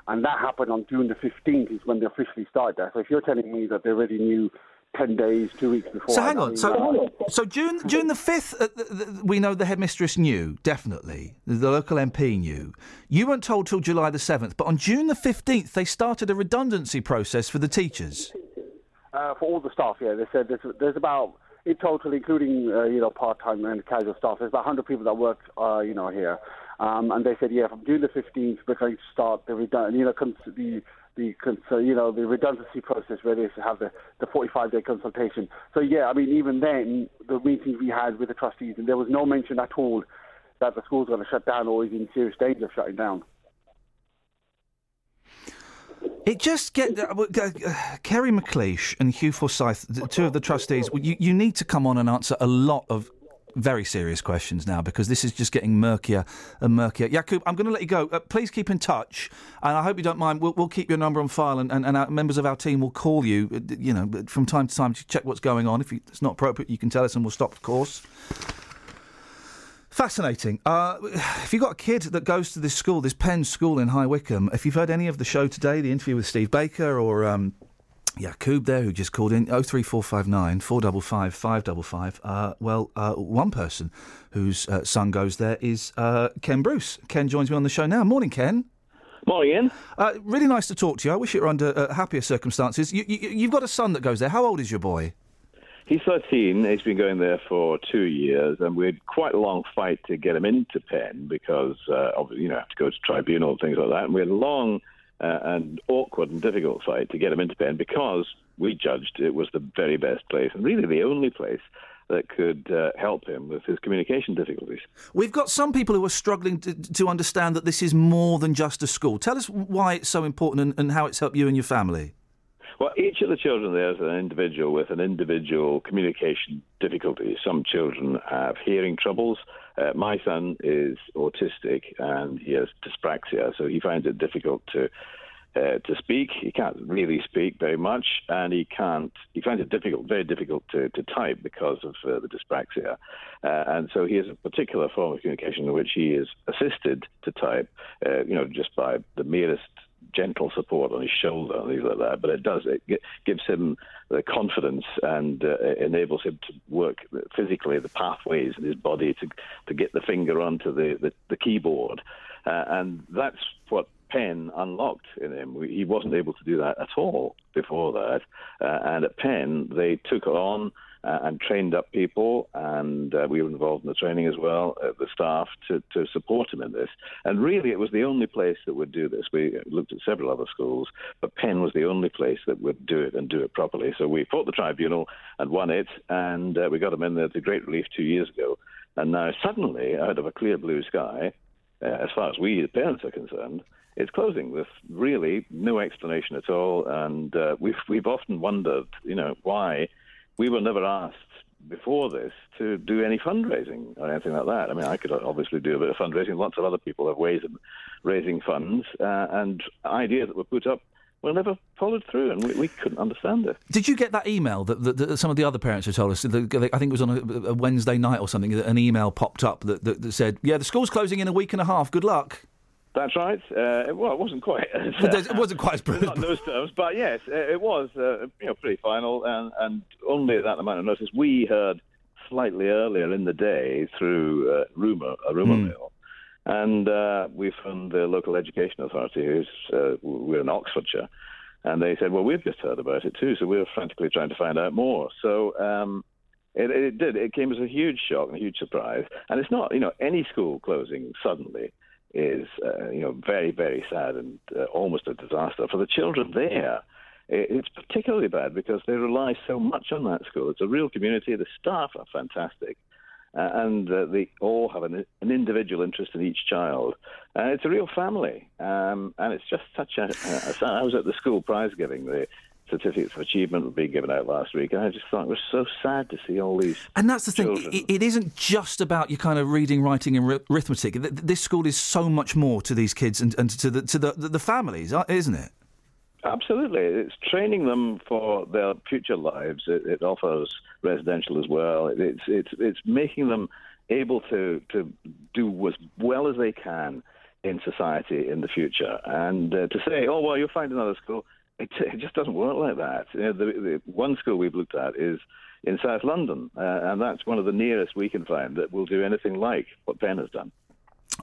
And that happened on June the 15th is when they officially started that. So if you're telling me that they already knew 10 days, two weeks before. So hang on. So, so June June the fifth, uh, th- th- we know the headmistress knew definitely. The local MP knew. You weren't told till July the seventh, but on June the fifteenth, they started a redundancy process for the teachers. Uh, for all the staff, yeah, they said there's, there's about in total, including uh, you know part-time and casual staff, there's about 100 people that work, uh, you know, here. Um, and they said, yeah, from June the 15th, we're going to start the redund- you know, cons- the the cons- you know the redundancy process where they have the the 45-day consultation. So yeah, I mean, even then, the meetings we had with the trustees, and there was no mention at all that the school's going to shut down or is in serious danger of shutting down. It just get uh, uh, Kerry McLeish and Hugh Forsyth, the two of the trustees. You, you need to come on and answer a lot of very serious questions now because this is just getting murkier and murkier. Yakub, I'm going to let you go. Uh, please keep in touch, and I hope you don't mind. We'll, we'll keep your number on file, and, and, and our members of our team will call you. uh, You know, from time to time to check what's going on. If you, it's not appropriate, you can tell us, and we'll stop the course. Fascinating. Uh, if you've got a kid that goes to this school, this Penn school in High Wycombe, if you've heard any of the show today, the interview with Steve Baker or um, Yakub there, who just called in, 03459 455 555, uh, well, uh, one person whose uh, son goes there is uh, Ken Bruce. Ken joins me on the show now. Morning, Ken. Morning, Ian. Uh, really nice to talk to you. I wish it were under uh, happier circumstances. You, you, you've got a son that goes there. How old is your boy? He's 13. He's been going there for two years, and we had quite a long fight to get him into Penn because, uh, obviously, you know, have to go to tribunal and things like that. And we had a long uh, and awkward and difficult fight to get him into Penn because we judged it was the very best place and really the only place that could uh, help him with his communication difficulties. We've got some people who are struggling to, to understand that this is more than just a school. Tell us why it's so important and, and how it's helped you and your family. Well, each of the children there is an individual with an individual communication difficulty. Some children have hearing troubles. Uh, my son is autistic and he has dyspraxia, so he finds it difficult to uh, to speak. He can't really speak very much, and he can't. He finds it difficult, very difficult to, to type because of uh, the dyspraxia. Uh, and so he has a particular form of communication in which he is assisted to type, uh, you know, just by the merest gentle support on his shoulder and things like that. But it does it gives him the confidence and uh, enables him to work physically the pathways in his body to to get the finger onto the the, the keyboard, uh, and that's what Penn unlocked in him. He wasn't able to do that at all before that. Uh, and at Penn, they took on uh, and trained up people, and uh, we were involved in the training as well, uh, the staff, to, to support him in this. And really, it was the only place that would do this. We looked at several other schools, but Penn was the only place that would do it and do it properly. So we fought the tribunal and won it, and uh, we got him in there to great relief two years ago. And now, suddenly, out of a clear blue sky, uh, as far as we, the parents, are concerned, it's closing with really no explanation at all. And uh, we've we've often wondered, you know, why we were never asked before this to do any fundraising or anything like that. I mean, I could obviously do a bit of fundraising. Lots of other people have ways of raising funds, uh, and ideas that were put up were never followed through, and we, we couldn't understand it. Did you get that email that, that, that some of the other parents had told us? I think it was on a, a Wednesday night or something. An email popped up that, that, that said, "Yeah, the school's closing in a week and a half. Good luck." That's right. Uh, well, it wasn't quite. As, it wasn't quite as brutal. Not in those terms, but yes, it was. Uh, you know, pretty final, and, and only at that amount of notice. We heard slightly earlier in the day through uh, rumor, a rumor mm. mill, and uh, we phoned the local education authority, who's uh, we're in Oxfordshire, and they said, "Well, we've just heard about it too, so we were frantically trying to find out more." So. Um, it, it did. It came as a huge shock and a huge surprise. And it's not, you know, any school closing suddenly is uh, you know very very sad and uh, almost a disaster for the children there. It's particularly bad because they rely so much on that school. It's a real community. The staff are fantastic, uh, and uh, they all have an, an, individual interest in each child. And it's a real family, um, and it's just such a, a, I was at the school prize giving. The certificates of achievement were being given out last week, and I just thought it was so sad to see all these. And that's the children. thing; it, it isn't just about your kind of reading, writing, and arithmetic. This school is so much more to these kids and, and to the to the, the families, uh, isn't it? Absolutely, it's training them for their future lives. It, it offers residential as well. It, it's it's it's making them able to to do as well as they can in society in the future. And uh, to say, oh well, you'll find another school it, it just doesn't work like that. You know, the, the one school we've looked at is in South London, uh, and that's one of the nearest we can find that will do anything like what Penn has done.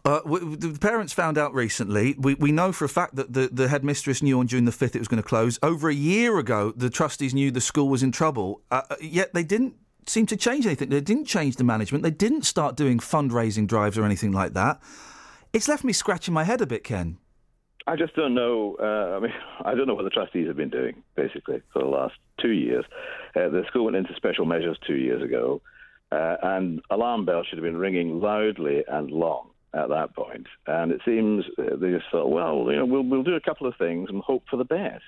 Uh, the parents found out recently. We, we know for a fact that the, the headmistress knew on June the 5th it was going to close. Over a year ago, the trustees knew the school was in trouble, uh, uh, yet they didn't seem to change anything. They didn't change the management. They didn't start doing fundraising drives or anything like that. It's left me scratching my head a bit, Ken. I just don't know. Uh, I mean, I don't know what the trustees have been doing basically for the last two years. Uh, the school went into special measures two years ago, uh, and alarm bells should have been ringing loudly and long at that point. And it seems uh, they just thought, well, you know, we'll we'll do a couple of things and hope for the best.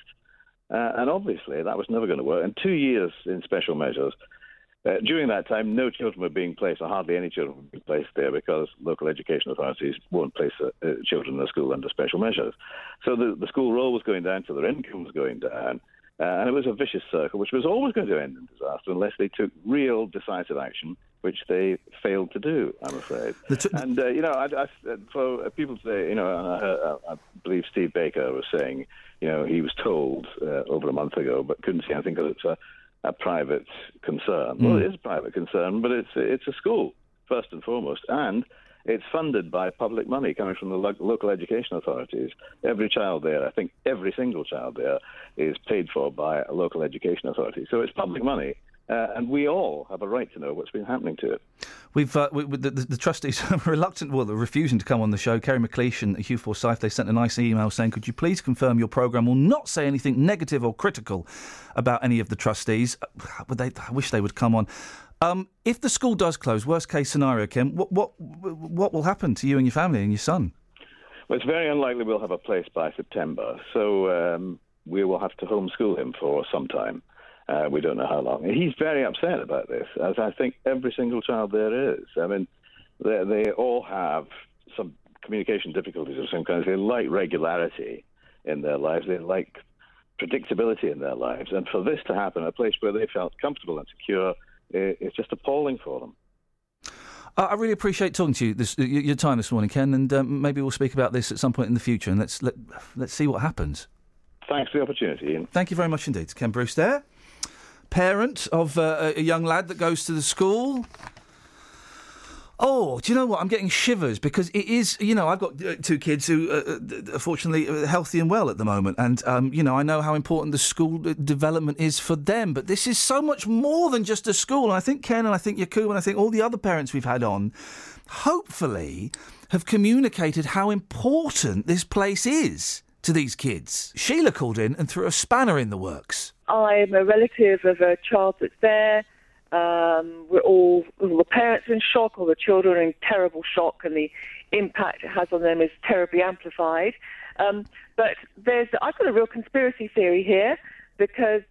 Uh, and obviously, that was never going to work. And two years in special measures uh, during that time, no children were being placed, or hardly any children were being placed there because local education authorities won't place uh, uh, children in the school under special measures. So the, the school roll was going down, so their income was going down. Uh, and it was a vicious circle, which was always going to end in disaster unless they took real decisive action, which they failed to do, I'm afraid. T- and, uh, you know, I, I, for people to say, you know, I, I, believe Steve Baker was saying, you know, he was told uh, over a month ago, but couldn't see anything because it's a a private concern. Mm. Well, it is a private concern, but it's it's a school first and foremost, and it's funded by public money coming from the lo- local education authorities. Every child there, I think every single child there, is paid for by a local education authority. So it's public money. Uh, and we all have a right to know what's been happening to it. We've uh, we, the, the, the, trustees are reluctant, well, they're refusing to come on the show. Kerry McLeish and Hugh Forsyth, they sent a nice email saying, "Could you please confirm your programme will not say anything negative or critical about any of the trustees?" But they, I wish they would come on. Um, if the school does close, worst case scenario, Kim, what what what will happen to you and your family and your son? Well, it's very unlikely we'll have a place by September, so um, we will have to homeschool him for some time. Uh, we don't know how long. He's very upset about this, as I think every single child there is. I mean, they, they all have some communication difficulties of some kind. They like regularity, in their lives. They like predictability in their lives. And for this to happen, a place where they felt comfortable and secure, i- is just appalling for them. I really appreciate talking to you this your time this morning, Ken, and um, maybe we'll speak about this at some point in the future, and let's let, let's see what happens. Thanks for the opportunity, Ian. Thank you very much indeed, Ken Bruce. There, parent of uh, a young lad that goes to the school. Oh, do you know what? I'm getting shivers because it is. You know, I've got uh, two kids who, uh, uh, are fortunately, healthy and well at the moment, and um, you know, I know how important the school development is for them. But this is so much more than just a school. And I think Ken and I think Yakub and I think all the other parents we've had on, hopefully, have communicated how important this place is to these kids. Sheila called in and threw a spanner in the works. I'm a relative of a child that's there. Um, we're all, all the parents are in shock, all the children are in terrible shock, and the impact it has on them is terribly amplified. Um, but there's, I've got a real conspiracy theory here because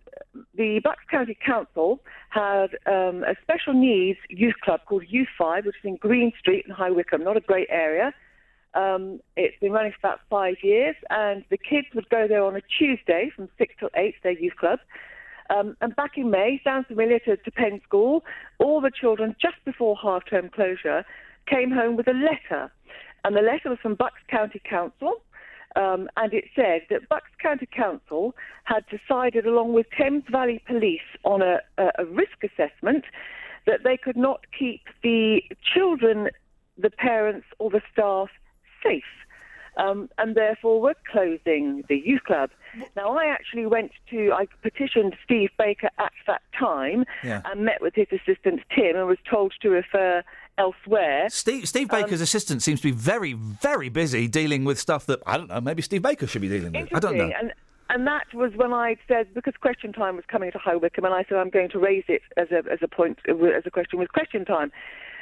the Bucks County Council had um, a special needs youth club called Youth Five, which is in Green Street in High Wycombe, not a great area. Um, it's been running for about five years, and the kids would go there on a Tuesday from six till eight, their youth club. Um, and back in May, sounds familiar to, to Penn School, all the children just before half term closure came home with a letter. And the letter was from Bucks County Council, um, and it said that Bucks County Council had decided, along with Thames Valley Police, on a, a risk assessment that they could not keep the children, the parents, or the staff safe. Um, and therefore we're closing the youth club. Now, I actually went to, I petitioned Steve Baker at that time Yeah. and met with his assistant Tim and was told to refer elsewhere. Steve, Steve Um, Baker's assistant seems to be very, very busy dealing with stuff that I don't know. Maybe Steve Baker should be dealing with. I don't know. And and that was when I said because question time was coming to High Wycombe, and I said I'm going to raise it as a as a point as a question with question time,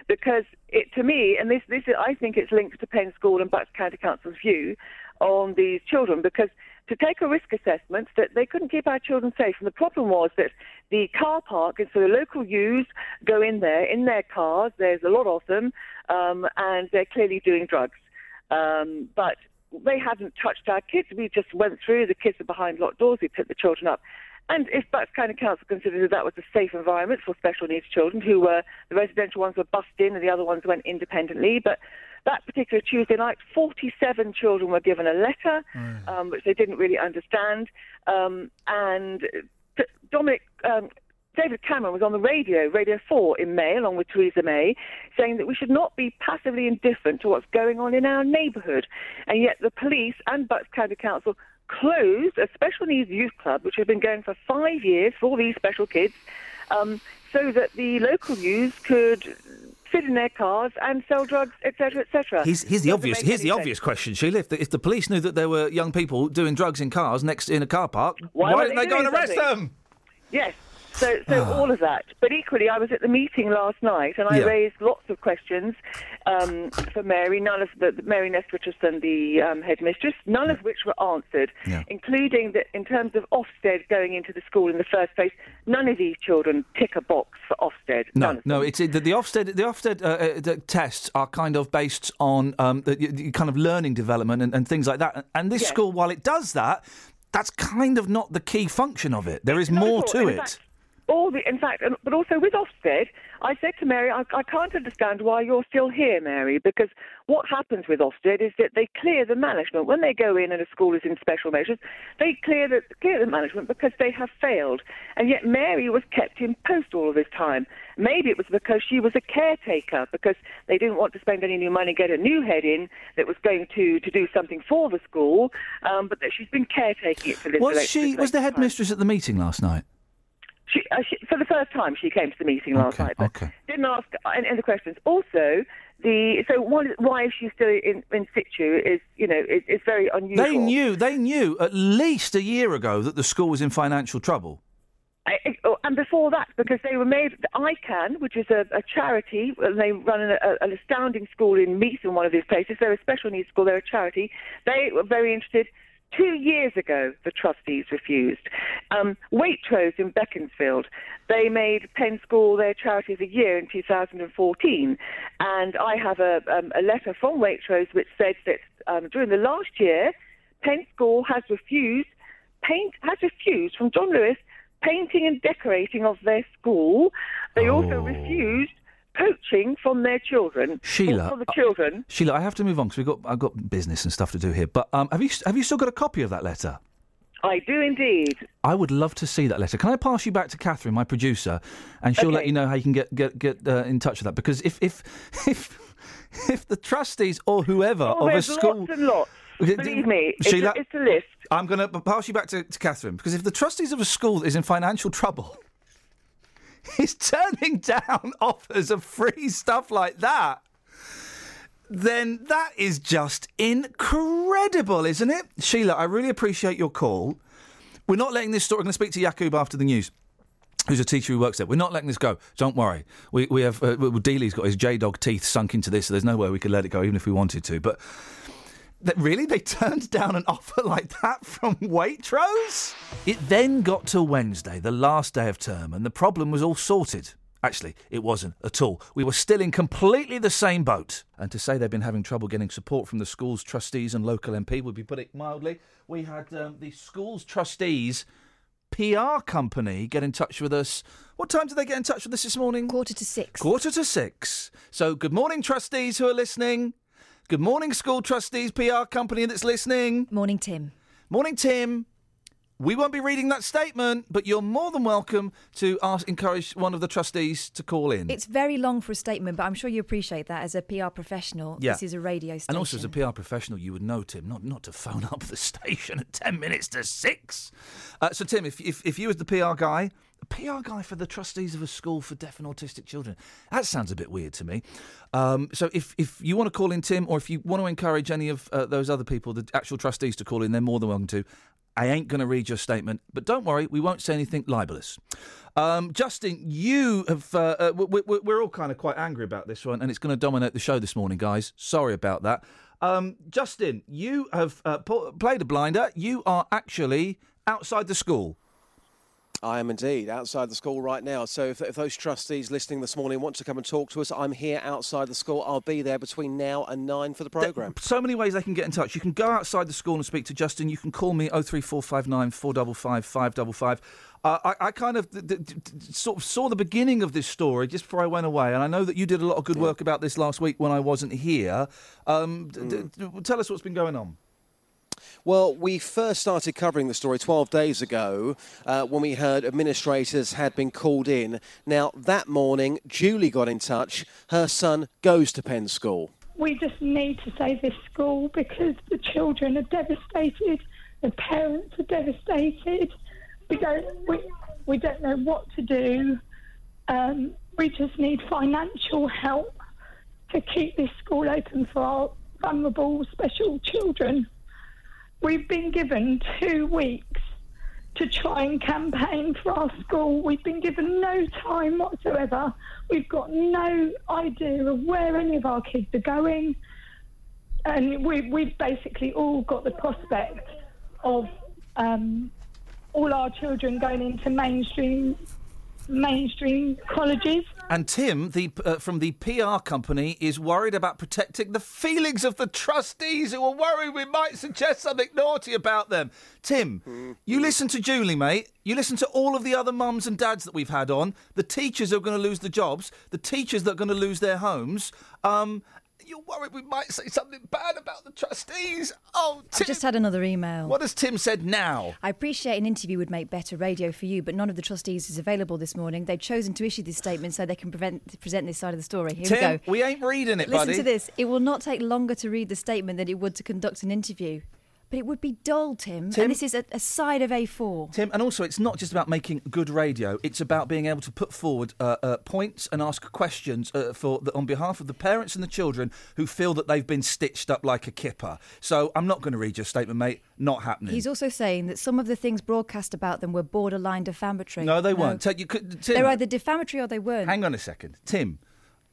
because it to me and this this I think it's linked to Penn School and Bucks County Council's view on these children because to take a risk assessment that they couldn't keep our children safe and the problem was that the car park and so the local youths go in there in their cars there's a lot of them um, and they're clearly doing drugs um, but they hadn't touched our kids. We just went through. The kids are behind locked doors. We picked the children up. And if Bucks County Council considered that that was a safe environment for special needs children, who were the residential ones were bussed in and the other ones went independently, but that particular Tuesday night, 47 children were given a letter, um, which they didn't really understand. Um, and Dominic, um, David Cameron was on the radio, Radio 4 in May, along with Theresa May, saying that we should not be passively indifferent to what's going on in our neighbourhood. And yet the police and Bucks County Council closed a special needs youth club, which has been going for five years for all these special kids, um, so that the local youths could sit in their cars and sell drugs, etc., etc. Here's, here's the obvious. Here's the sense. obvious question, Sheila. If the, if the police knew that there were young people doing drugs in cars next in a car park, why, weren't didn't they go and arrest something? them? Yes. So, so all of that. But equally, I was at the meeting last night, and I Yeah. raised lots of questions um, for Mary. None of the Mary Nest Richardson, the um, headmistress, none of which were answered, Yeah. including that in terms of Ofsted going into the school in the first place. None of these children tick a box for Ofsted. No, no. It's the, the Ofsted. The Ofsted uh, uh, the tests are kind of based on um, the, the kind of learning development and, and things like that. And this Yes. school, while it does that, that's kind of not the key function of it. There is more to it. fact, all the, in fact, but also with Ofsted, I said to Mary, I, I can't understand why you're still here, Mary, because what happens with Ofsted is that they clear the management when they go in and a school is in special measures. They clear the clear the management because they have failed, and yet Mary was kept in post all of this time. Maybe it was because she was a caretaker because they didn't want to spend any new money get a new head in that was going to to do something for the school, um, but that she's been caretaking it for this. Was she? Was the headmistress at the meeting last night? She, uh, she, for the first time, she came to the meeting last Okay, night, but okay. didn't ask any, any questions. Also, the so one, why is she still in, in situ is you know is, is very unusual. They knew. They knew at least a year ago that the school was in financial trouble. I- I- oh, and before that, because they were made, I CAN, which is a, a charity, and they run an, a, an astounding school in Meath in one of these places. They're a special needs school, they're a charity. They were very interested. Two years ago, the trustees refused. Um, Waitrose in Beaconsfield, they made Penn School their charity of the year in 2014. And I have a, um, a letter from Waitrose which said that um, during the last year, Penn School has refused paint has refused from John Lewis painting and decorating of their school. They Oh. also refused coaching from their children. Sheila, for the uh, children. Sheila, I have to move on because we've got I've got business and stuff to do here. But um, have you have you still got a copy of that letter? I do indeed. I would love to see that letter. Can I pass you back to Catherine, my producer, and she'll let you know how you can get get get uh, in touch with that. Because if if if if the trustees or whoever Oh, of a school, lots and lots. Believe me, it's, a, it's a list. I'm going to pass you back to, to Catherine because if the trustees of a school is in financial trouble, is turning down offers of free stuff like that, then that is just incredible, isn't it? Sheila, I really appreciate your call. We're not letting this story. I'm going to speak to Yakub after the news. Who's a teacher who works there? We're not letting this go. Don't worry. We we have uh, Dealey's got his J dog teeth sunk into this, so there's no way we could let it go, even if we wanted to. But that really they turned down an offer like that from Waitrose? It then got to Wednesday, the last day of term, and the problem was all sorted. Actually, it wasn't at all. We were still in completely the same boat. And to say they've been having trouble getting support from the school's trustees and local MP would be put it mildly. We had um, the school's trustees PR company get in touch with us. What time did they get in touch with us this morning? Quarter to six. Quarter to six. So, good morning, trustees who are listening. Good morning, school trustees, PR company that's listening. Morning, Tim. Morning, Tim. We won't be reading that statement, but you're more than welcome to ask, encourage one of the trustees to call in. It's very long for a statement, but I'm sure you appreciate that as a PR professional. Yeah. This is a radio station. And also, as a PR professional, you would know, Tim, not not to phone up the station at 10 minutes to 6. Uh, so, Tim, if, if, if you as the PR guy, PR guy for the trustees of a school for deaf and autistic children, that sounds a bit weird to me. Um, so, if, if you want to call in, Tim, or if you want to encourage any of uh, those other people, the actual trustees, to call in, they're more than welcome to. I ain't going to read your statement, but don't worry, we won't say anything libelous. Um, Justin, you have. Uh, uh, we, we're all kind of quite angry about this one, and it's going to dominate the show this morning, guys. Sorry about that. Um, Justin, you have uh, played a blinder. You are actually outside the school. I am indeed outside the school right now. So if, if those trustees listening this morning want to come and talk to us, I'm here outside the school. I'll be there between now and nine for the programme. So many ways they can get in touch. You can go outside the school and speak to Justin. You can call me 03459 455 555. Uh, I, I kind of d- d- d- sort of saw the beginning of this story just before I went away, and I know that you did a lot of good work about this last week when I wasn't here. Um, d- tell us what's been going on. Well, we first started covering the story 12 days ago uh, when we heard administrators had been called in. Now, that morning, Julie got in touch. Her son goes to Penn School. We just need to save this school because the children are devastated, the parents are devastated. We don't we, we don't know what to do. Um, we just need financial help to keep this school open for our vulnerable special children. We've been given two weeks to try and campaign for our school. We've been given no time whatsoever. We've got no idea of where any of our kids are going. And we, we've basically all got the prospect of um, all our children going into mainstream mainstream colleges. And Tim, the uh, from the PR company, is worried about protecting the feelings of the trustees who are worried we might suggest something naughty about them. Tim, you listen to Julie, mate. You listen to all of the other mums and dads that we've had on. The teachers who are going to lose the jobs. The teachers that are going to lose their homes. Um, you're worried we might say something bad about the trustees. Oh, Tim. I've just had another email. What has Tim said now? I appreciate an interview would make better radio for you, but none of the trustees is available this morning. They've chosen to issue this statement so they can prevent, present this side of the story. Here Tim, we go. we ain't reading it, Listen buddy. to this. It will not take longer to read the statement than it would to conduct an interview. But it would be dull, Tim. Tim? And this is a, a side of A4. Tim, and also it's not just about making good radio. It's about being able to put forward uh, uh, points and ask questions uh, for the, on behalf of the parents and the children who feel that they've been stitched up like a kipper. So I'm not going to read your statement, mate. Not happening. He's also saying that some of the things broadcast about them were borderline defamatory. no, they weren't. Take, you could, Tim, They're either defamatory or they weren't. Hang on a second, Tim.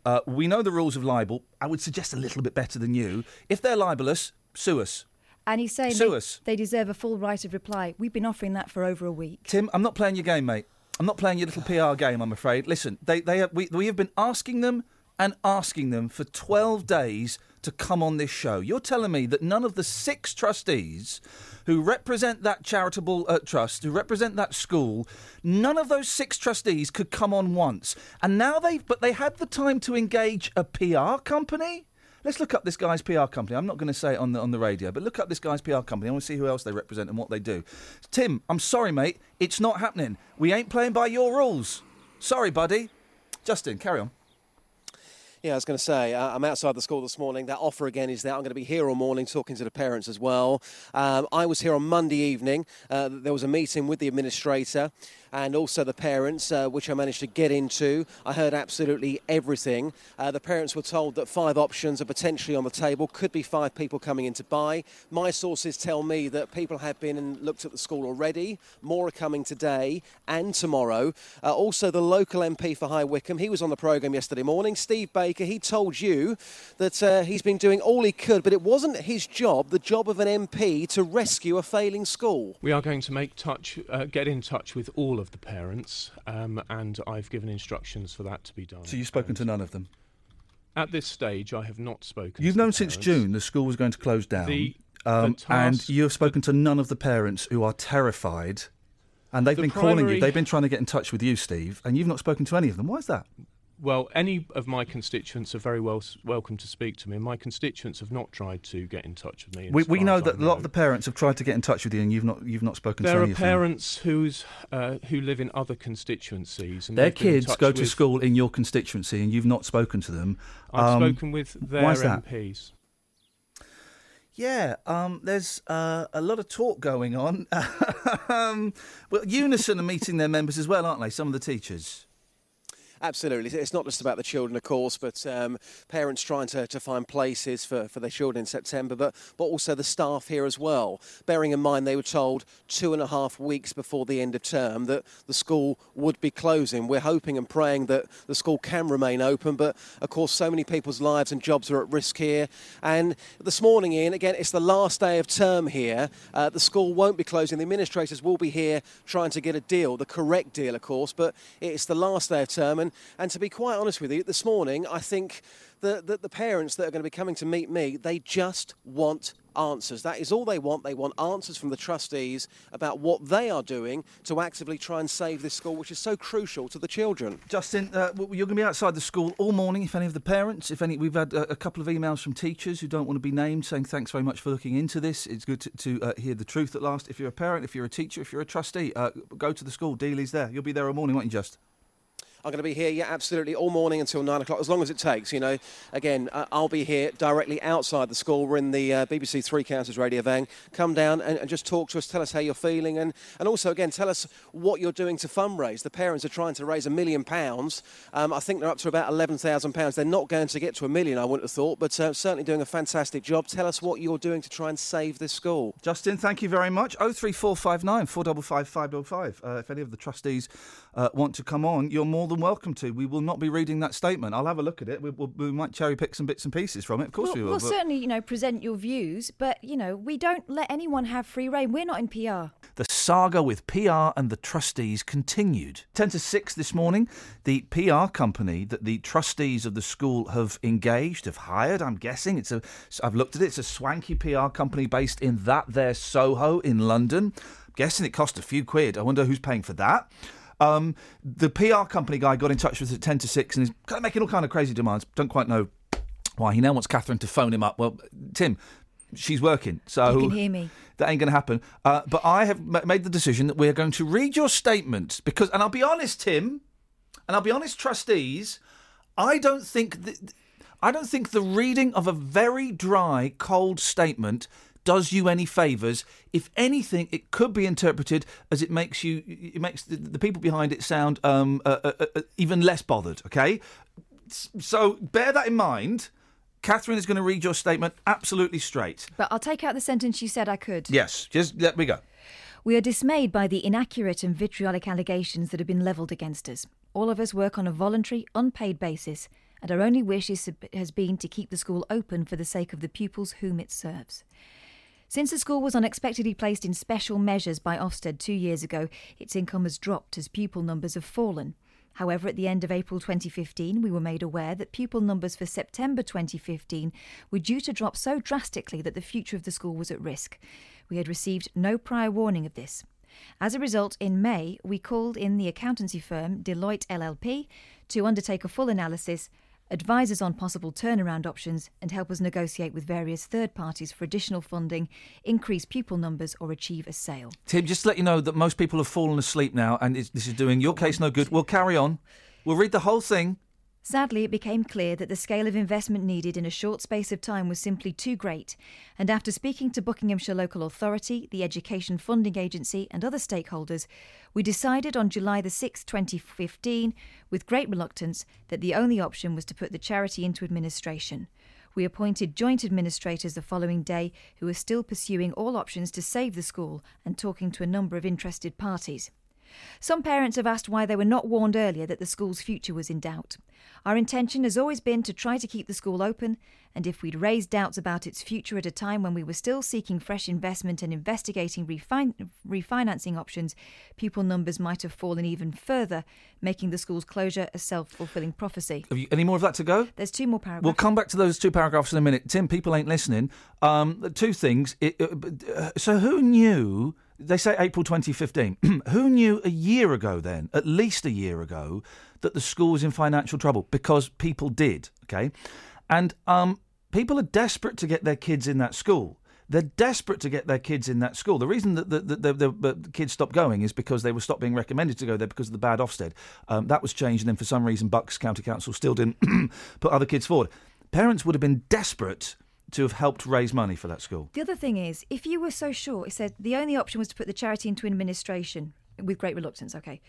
Uh, we know the rules of libel. I would suggest a little bit better than you. If they're libelous, sue us. And he's saying Sue they, us. they deserve a full right of reply. We've been offering that for over a week. Tim, I'm not playing your game, mate. I'm not playing your little PR game. I'm afraid. Listen, they they have, we we have been asking them and asking them for 12 days to come on this show. You're telling me that none of the six trustees who represent that charitable uh, trust, who represent that school, none of those six trustees could come on once. And now they've, but they had the time to engage a PR company? Let's look up this guy's PR company. I'm not going to say it on the on the radio, but look up this guy's PR company. I want to see who else they represent and what they do. Tim, I'm sorry, mate. It's not happening. We ain't playing by your rules. Sorry, buddy. Justin, carry on. Yeah, I was going to say, uh, I'm outside the school this morning. That offer again is there. I'm going to be here all morning talking to the parents as well. Um, I was here on Monday evening. Uh, there was a meeting with the administrator and also the parents, uh, which I managed to get into. I heard absolutely everything. Uh, the parents were told that five options are potentially on the table, could be five people coming in to buy. My sources tell me that people have been and looked at the school already. More are coming today and tomorrow. Uh, also, the local MP for High Wycombe, he was on the programme yesterday morning. Steve Baker, he told you that uh, he's been doing all he could, but it wasn't his job, the job of an MP, to rescue a failing school. We are going to make touch, uh, get in touch with all of the parents, um, and I've given instructions for that to be done. So you've spoken to none of them? At this stage, I have not spoken. You've to known the since. June the school was going to close down. The- um, the and you have spoken to none of the parents who are terrified. And they've The been calling you. They've been trying to get in touch with you, Steve, and you've not spoken to any of them. Why is that? Well, any of my constituents are very well welcome to speak to me. My constituents have not tried to get in touch with me. We, we know that a lot of the parents have tried to get in touch with you, and you've not you've not spoken There to are of them. parents whose uh, who live in other constituencies. And Their they've been in kids go to school in your constituency, and you've not spoken to them. I've Um, spoken with their why is that? MPs. Yeah, um, there's uh, a lot of talk going on. um, well, Unison are meeting their members as well, aren't they? Some of the teachers. Absolutely. It's not just about the children, of course, but um, parents trying to, to find places for, for their children in September, but, but also the staff here as well. Bearing in mind they were told two and a half weeks before the end of term that the school would be closing. We're hoping and praying that the school can remain open, but of course, so many people's lives and jobs are at risk here. And this morning, Ian, again, it's the last day of term here. Uh, the school won't be closing. The administrators will be here trying to get a deal, the correct deal, of course, but it's the last day of term. And, and to be quite honest with you, this morning, I think that the, the parents that are going to be coming to meet me, they just want answers. That is all they want. They want answers from the trustees about what they are doing to actively try and save this school, which is so crucial to the children. Justin, uh, you're going to be outside the school all morning. If any of the parents, if any, we've had a, a couple of emails from teachers who don't want to be named, saying thanks very much for looking into this. It's good to, to uh, hear the truth at last. If you're a parent, if you're a teacher, if you're a trustee, uh, go to the school. Dealey's there. You'll be there all morning, won't you, Just? I'm going to be here, yeah, absolutely, all morning until nine o'clock, as long as it takes. You know, again, uh, I'll be here directly outside the school. We're in the uh, BBC Three Counties radio van. Come down and, and just talk to us, tell us how you're feeling, and, and also, again, tell us what you're doing to fundraise. The parents are trying to raise a million pounds. Um, I think they're up to about eleven thousand pounds. They're not going to get to a million, I wouldn't have thought, but uh, certainly doing a fantastic job. Tell us what you're doing to try and save this school. Justin, thank you very much. 03459 455 555. Uh, if any of the trustees uh, want to come on, you're more than welcome to. We will not be reading that statement. I'll have a look at it. We, we'll, we might cherry pick some bits and pieces from it. Of course We'll, we will. we'll but- certainly, you know, present your views, but you know, we don't let anyone have free reign. We're not in PR. The saga with PR and the trustees continued. 10 to 6 this morning, the PR company that the trustees of the school have engaged, have hired, I'm guessing. It's a, I've looked at it, it's a swanky PR company based in that there Soho in London. I'm guessing it cost a few quid. I wonder who's paying for that. Um, the PR company guy got in touch with us at 10 to 6 and is kind of making all kind of crazy demands. Don't quite know why. He now wants Catherine to phone him up. Well, Tim, she's working, so You can hear me. that ain't going to happen. Uh, but I have ma- made the decision that we're going to read your statement because, and I'll be honest, Tim, and I'll be honest, trustees, I don't think that, I don't think the reading of a very dry, cold statement does you any favors. If anything, it could be interpreted as it makes you, it makes the, the people behind it sound um, uh, uh, uh, even less bothered. Okay, so bear that in mind. Catherine is going to read your statement absolutely straight. But I'll take out the sentence you said I could. Yes, just let me go. We are dismayed by the inaccurate and vitriolic allegations that have been levelled against us. All of us work on a voluntary, unpaid basis, and our only wish is, has been to keep the school open for the sake of the pupils whom it serves. Since the school was unexpectedly placed in special measures by Ofsted two years ago, its income has dropped as pupil numbers have fallen. However, at the end of April 2015, we were made aware that pupil numbers for September 2015 were due to drop so drastically that the future of the school was at risk. We had received no prior warning of this. As a result, in May, we called in the accountancy firm Deloitte LLP to undertake a full analysis, advise us on possible turnaround options, and help us negotiate with various third parties for additional funding, increase pupil numbers, or achieve a sale. Tim, just to let you know that most people have fallen asleep now, and this is doing your case no good. We'll carry on. We'll read the whole thing. Sadly, it became clear that the scale of investment needed in a short space of time was simply too great, and after speaking to Buckinghamshire Local Authority, the Education Funding Agency, and other stakeholders, we decided on July the 6th, 2015, with great reluctance, that the only option was to put the charity into administration. We appointed joint administrators the following day who are still pursuing all options to save the school and talking to a number of interested parties. Some parents have asked why they were not warned earlier that the school's future was in doubt. Our intention has always been to try to keep the school open, and if we'd raised doubts about its future at a time when we were still seeking fresh investment and investigating refin- refinancing options, pupil numbers might have fallen even further, making the school's closure a self fulfilling prophecy. Have you any more of that to go? There's two more paragraphs. We'll come back to those two paragraphs in a minute. Tim, people ain't listening. Um, two things. It, uh, so, who knew? They say April 2015. who knew a year ago then, at least a year ago, that the school was in financial trouble? Because people did, okay? And um, people are desperate to get their kids in that school. They're desperate to get their kids in that school. The reason that the, the, the, the, kids stopped going is because they were stopped being recommended to go there because of the bad Ofsted. Um, that was changed, and then for some reason, Bucks County Council still didn't put other kids forward. Parents would have been desperate to have helped raise money for that school. The other thing is, if you were so sure, it said the only option was to put the charity into administration with great reluctance, okay.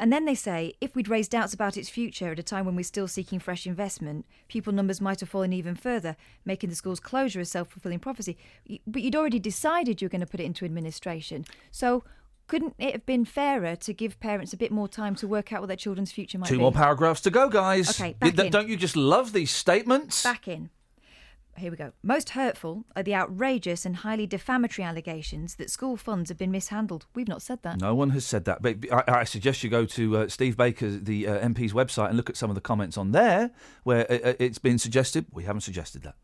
And then they say, if we'd raised doubts about its future at a time when we're still seeking fresh investment, pupil numbers might have fallen even further, making the school's closure a self fulfilling prophecy. But you'd already decided you were going to put it into administration. So couldn't it have been fairer to give parents a bit more time to work out what their children's future might Two be? more paragraphs to go, guys. Okay, back Y- in. Don't you just love these statements? Back in. Here we go. Most hurtful are the outrageous and highly defamatory allegations that school funds have been mishandled. We've not said that. No one has said that, but I, I suggest you go to uh, Steve Baker, the uh, MP's website, and look at some of the comments on there where uh, uh, it's been suggested. We haven't suggested that,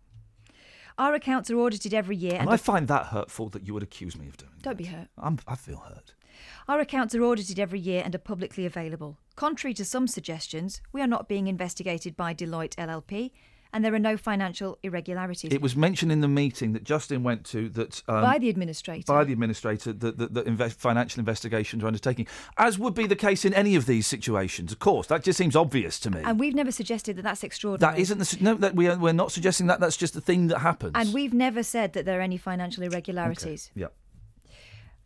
Our accounts are audited every year, and and I find that hurtful that you would accuse me of doing. don't be hurt. I'm, I feel hurt. Our accounts are audited every year and are publicly available. Contrary to some suggestions, we are not being investigated by Deloitte LLP, and there are no financial irregularities. It was mentioned in the meeting that Justin went to that um, by the administrator. by the administrator that, that, that invest, financial investigations are undertaking, as would be the case in any of these situations. Of course, that just seems obvious to me. and we've never suggested that that's extraordinary. that isn't the no. That we are, we're not suggesting that. That's just the thing that happens. And we've never said that there are any financial irregularities. Yep.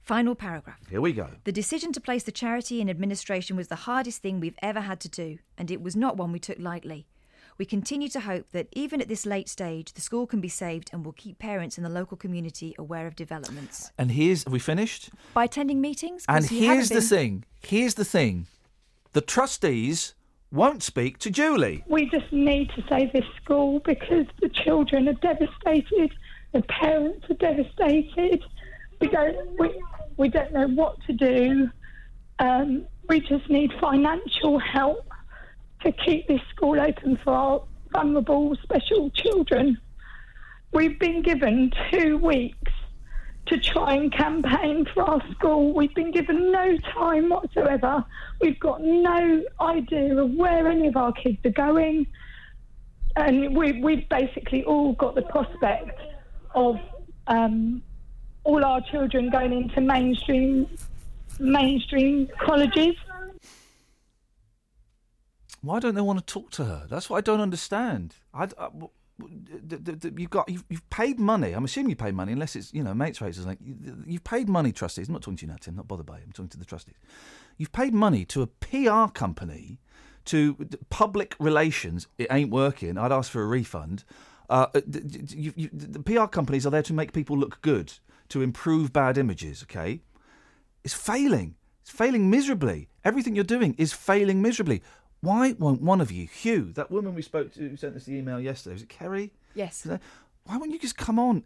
Final paragraph. Here we go. The decision to place the charity in administration was the hardest thing we've ever had to do, and it was not one we took lightly. We continue to hope that even at this late stage, the school can be saved and will keep parents in the local community aware of developments. And here's have we finished? By attending meetings. And here's the been- thing. Here's the thing. The trustees won't speak to Julie. We just need to save this school because the children are devastated, the parents are devastated. We don't we, we don't know what to do. Um, we just need financial help to keep this school open for our vulnerable special children. We've been given two weeks to try and campaign for our school. We've been given no time whatsoever. We've got no idea of where any of our kids are going. And we, we've basically all got the prospect of um, all our children going into mainstream mainstream colleges. Why don't they want to talk to her? That's what I don't understand. I, I- d- you've got you've, you've paid money. I'm assuming you paid money, unless it's you know mates rates. or. You- You've paid money, trustees. I'm not talking to you now, Tim. Not bothered by it. I'm talking to the trustees. You've paid money to a PR company, to public relations. It ain't working. I'd ask for a refund. Uh, you, you, the PR companies are there to make people look good, to improve bad images. Okay, it's failing. It's failing miserably. Everything you're doing is failing miserably. Why won't one of you, Hugh, that woman we spoke to who sent us the email yesterday, was it Kerry? Yes. Why won't you just come on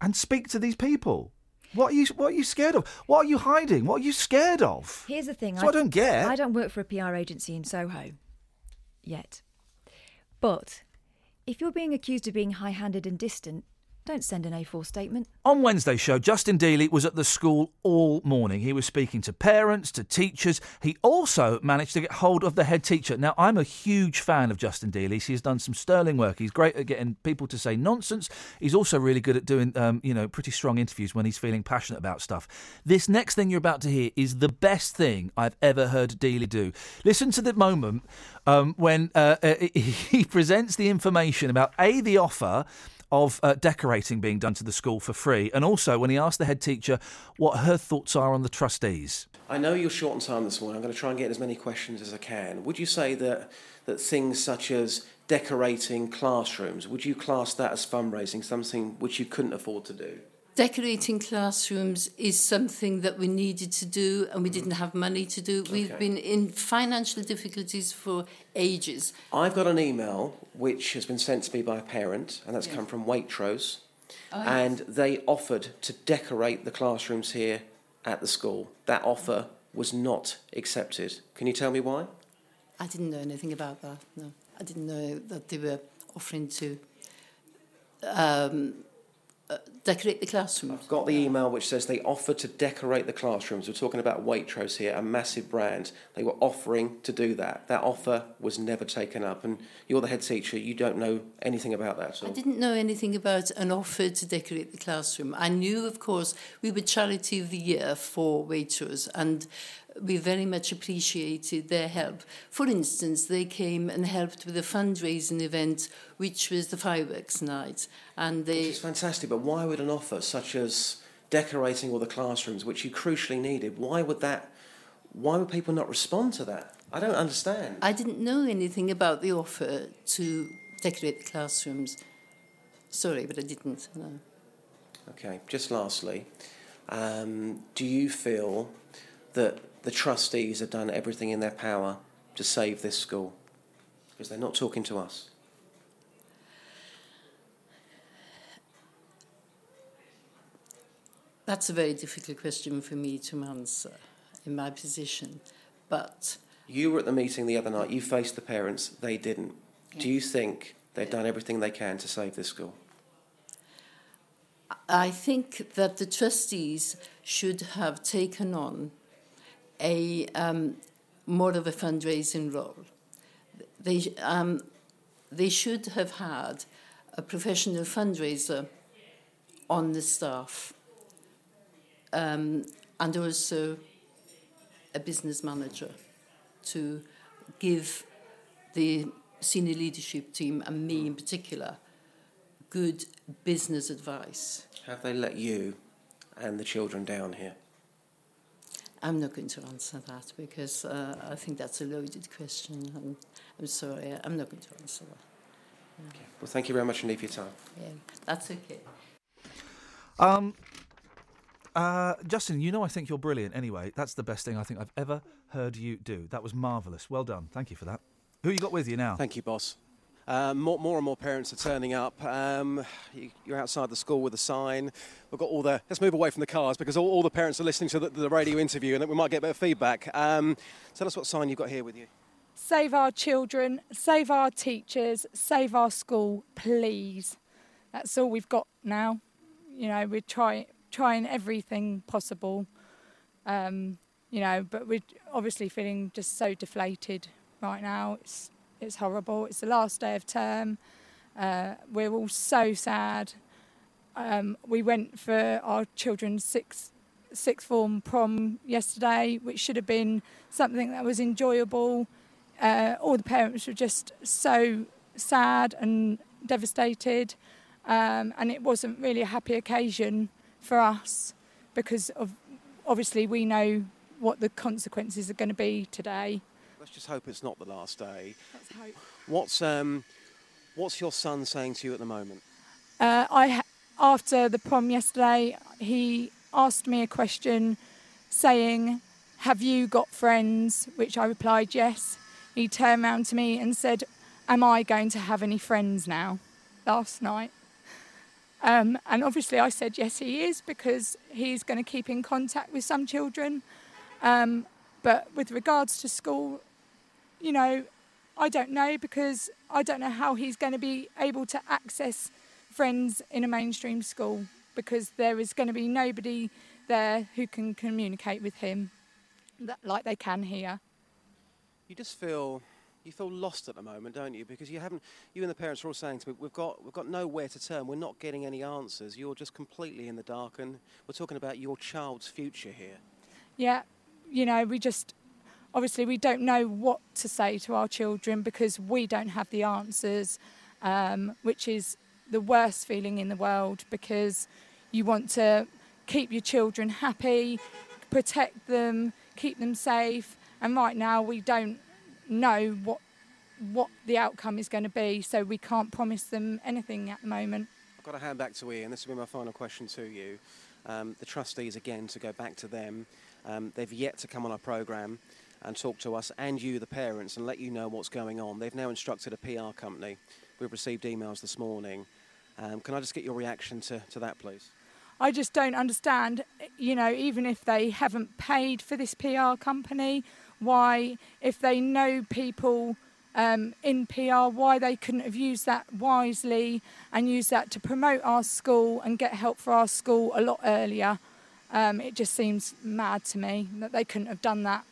and speak to these people? What are you What are you scared of? What are you hiding? What are you scared of? Here's the thing. So I don't get. I don't work for a PR agency in Soho yet. But if you're being accused of being high handed and distant, don't send an A4 statement. On Wednesday's show, Justin Dealey was at the school all morning. He was speaking to parents, to teachers. He also managed to get hold of the head teacher. Now, I'm a huge fan of Justin Dealey. He's done some sterling work. He's great at getting people to say nonsense. He's also really good at doing, um, you know, pretty strong interviews when he's feeling passionate about stuff. This next thing you're about to hear is the best thing I've ever heard Dealey do. Listen to the moment um, when uh, he presents the information about A, the offer of uh, decorating being done to the school for free, and also when he asked the head teacher what her thoughts are on the trustees. I know you're short on time this morning. I'm going to try and get as many questions as I can. Would you say that that things such as decorating classrooms, would you class that as fundraising, something which you couldn't afford to do? Decorating classrooms is something that we needed to do and we didn't have money to do. We've been in financial difficulties for ages. I've got an email which has been sent to me by a parent, and that's come from Waitrose, Oh, and they offered to decorate the classrooms here at the school. That offer was not accepted. Can you tell me why? I didn't know anything about that. No, I didn't know that they were offering to um, uh, decorate the classrooms. I've got the email which says they offered to decorate the classrooms. We're talking about Waitrose here, a massive brand. They were offering to do that. That offer was never taken up, and you're the head teacher. You don't know anything about that at all. I didn't know anything about an offer to decorate the classroom. I knew, of course, we were Charity of the Year for Waitrose, and we very much appreciated their help. For instance, they came and helped with a fundraising event, which was the fireworks night, and they. It's fantastic, but why would an offer such as decorating all the classrooms, which you crucially needed, why would that? Why would people not respond to that? I don't understand. I didn't know anything about the offer to decorate the classrooms. Sorry, but I didn't. No. Okay, just lastly, um, do you feel that the trustees have done everything in their power to save this school? Because they're not talking to us. That's a very difficult question for me to answer in my position. But You were at the meeting the other night, you faced the parents, they didn't. Do you think they've done everything they can to save this school? I think that the trustees should have taken on a um, more of a fundraising role. They, um, they should have had a professional fundraiser on the staff um, and also a business manager to give the senior leadership team and me in particular good business advice. Have they let you and the children down here? I'm not going to answer that because uh, I think that's a loaded question. I'm, I'm sorry, I'm not going to answer that. Well, thank you very much indeed for your time. Yeah, that's okay. Um, uh, Justin, you know I think you're brilliant. Anyway, that's the best thing I think I've ever heard you do. That was marvellous. Well done. Thank you for that. Who you got with you now? Thank you, boss. Um, more, more and more parents are turning up. Um, you, you're outside the school with a sign. We've got all the. Let's move away from the cars because all, all the parents are listening to the, the radio interview, and we might get a bit of feedback. Um, tell us what sign you've got here with you. Save our children, save our teachers, save our school, please. That's all we've got now. You know, we're trying trying everything possible. Um, you know, but we're obviously feeling just so deflated right now. It's it's horrible. It's the last day of term. Uh, we're all so sad. Um, we went for our children's sixth sixth form prom yesterday, which should have been something that was enjoyable. Uh, all the parents were just so sad and devastated, um, and it wasn't really a happy occasion for us because of obviously we know what the consequences are going to be today. Let's just hope it's not the last day. Let's hope. What's um, what's your son saying to you at the moment? Uh, I after the prom yesterday, he asked me a question, saying, "Have you got friends?" Which I replied, "Yes." He turned round to me and said, "Am I going to have any friends now?" Last night, Um, and obviously, I said yes, he is because he's going to keep in contact with some children. Um, but with regards to school, you know, I don't know because I don't know how he's going to be able to access friends in a mainstream school because there is going to be nobody there who can communicate with him that, like they can here. You just feel you feel lost at the moment, don't you? Because you haven't. You and the parents are all saying to me, "We've got we've got nowhere to turn. We're not getting any answers. You're just completely in the dark." And we're talking about your child's future here. Yeah, you know, we just obviously we don't know what to say to our children because we don't have the answers, um, which is the worst feeling in the world because you want to keep your children happy, protect them, keep them safe, and right now we don't know what what the outcome is going to be, so we can't promise them anything at the moment. I've got to hand back to Ian. This will be my final question to you. Um, the trustees, again, to go back to them, um, they've yet to come on our programme and talk to us and you, the parents, and let you know what's going on. They've now instructed a PR company. We've received emails this morning. Um, can I just get your reaction to, to that, please? I just don't understand, you know, even if they haven't paid for this PR company, why, if they know people um, in PR, why they couldn't have used that wisely and used that to promote our school and get help for our school a lot earlier. Um, it just seems mad to me that they couldn't have done that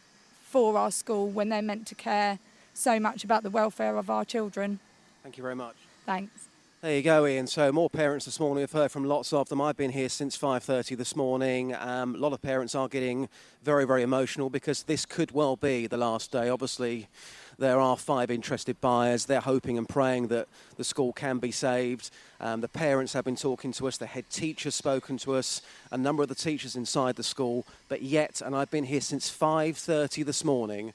for our school when they're meant to care so much about the welfare of our children. Thank you very much. Thanks. There you go, Ian. So more parents this morning. We've heard from lots of them. I've been here since 5:30 this morning. Um, a lot of parents are getting very, very emotional because this could well be the last day. Obviously, there are five interested buyers. They're hoping and praying that the school can be saved. Um, the parents have been talking to us. The head teacher's spoken to us. A number of the teachers inside the school. But yet, and I've been here since 5:30 this morning.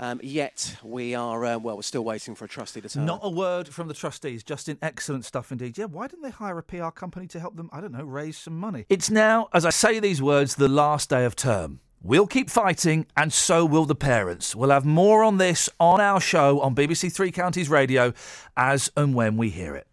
Um, yet we are, uh, well, we're still waiting for a trustee to turn Not a word from the trustees, Justin excellent stuff indeed. Yeah, why didn't they hire a PR company to help them, I don't know, raise some money? It's now, as I say these words, the last day of term. We'll keep fighting, and so will the parents. We'll have more on this on our show on BBC Three Counties Radio as and when we hear it.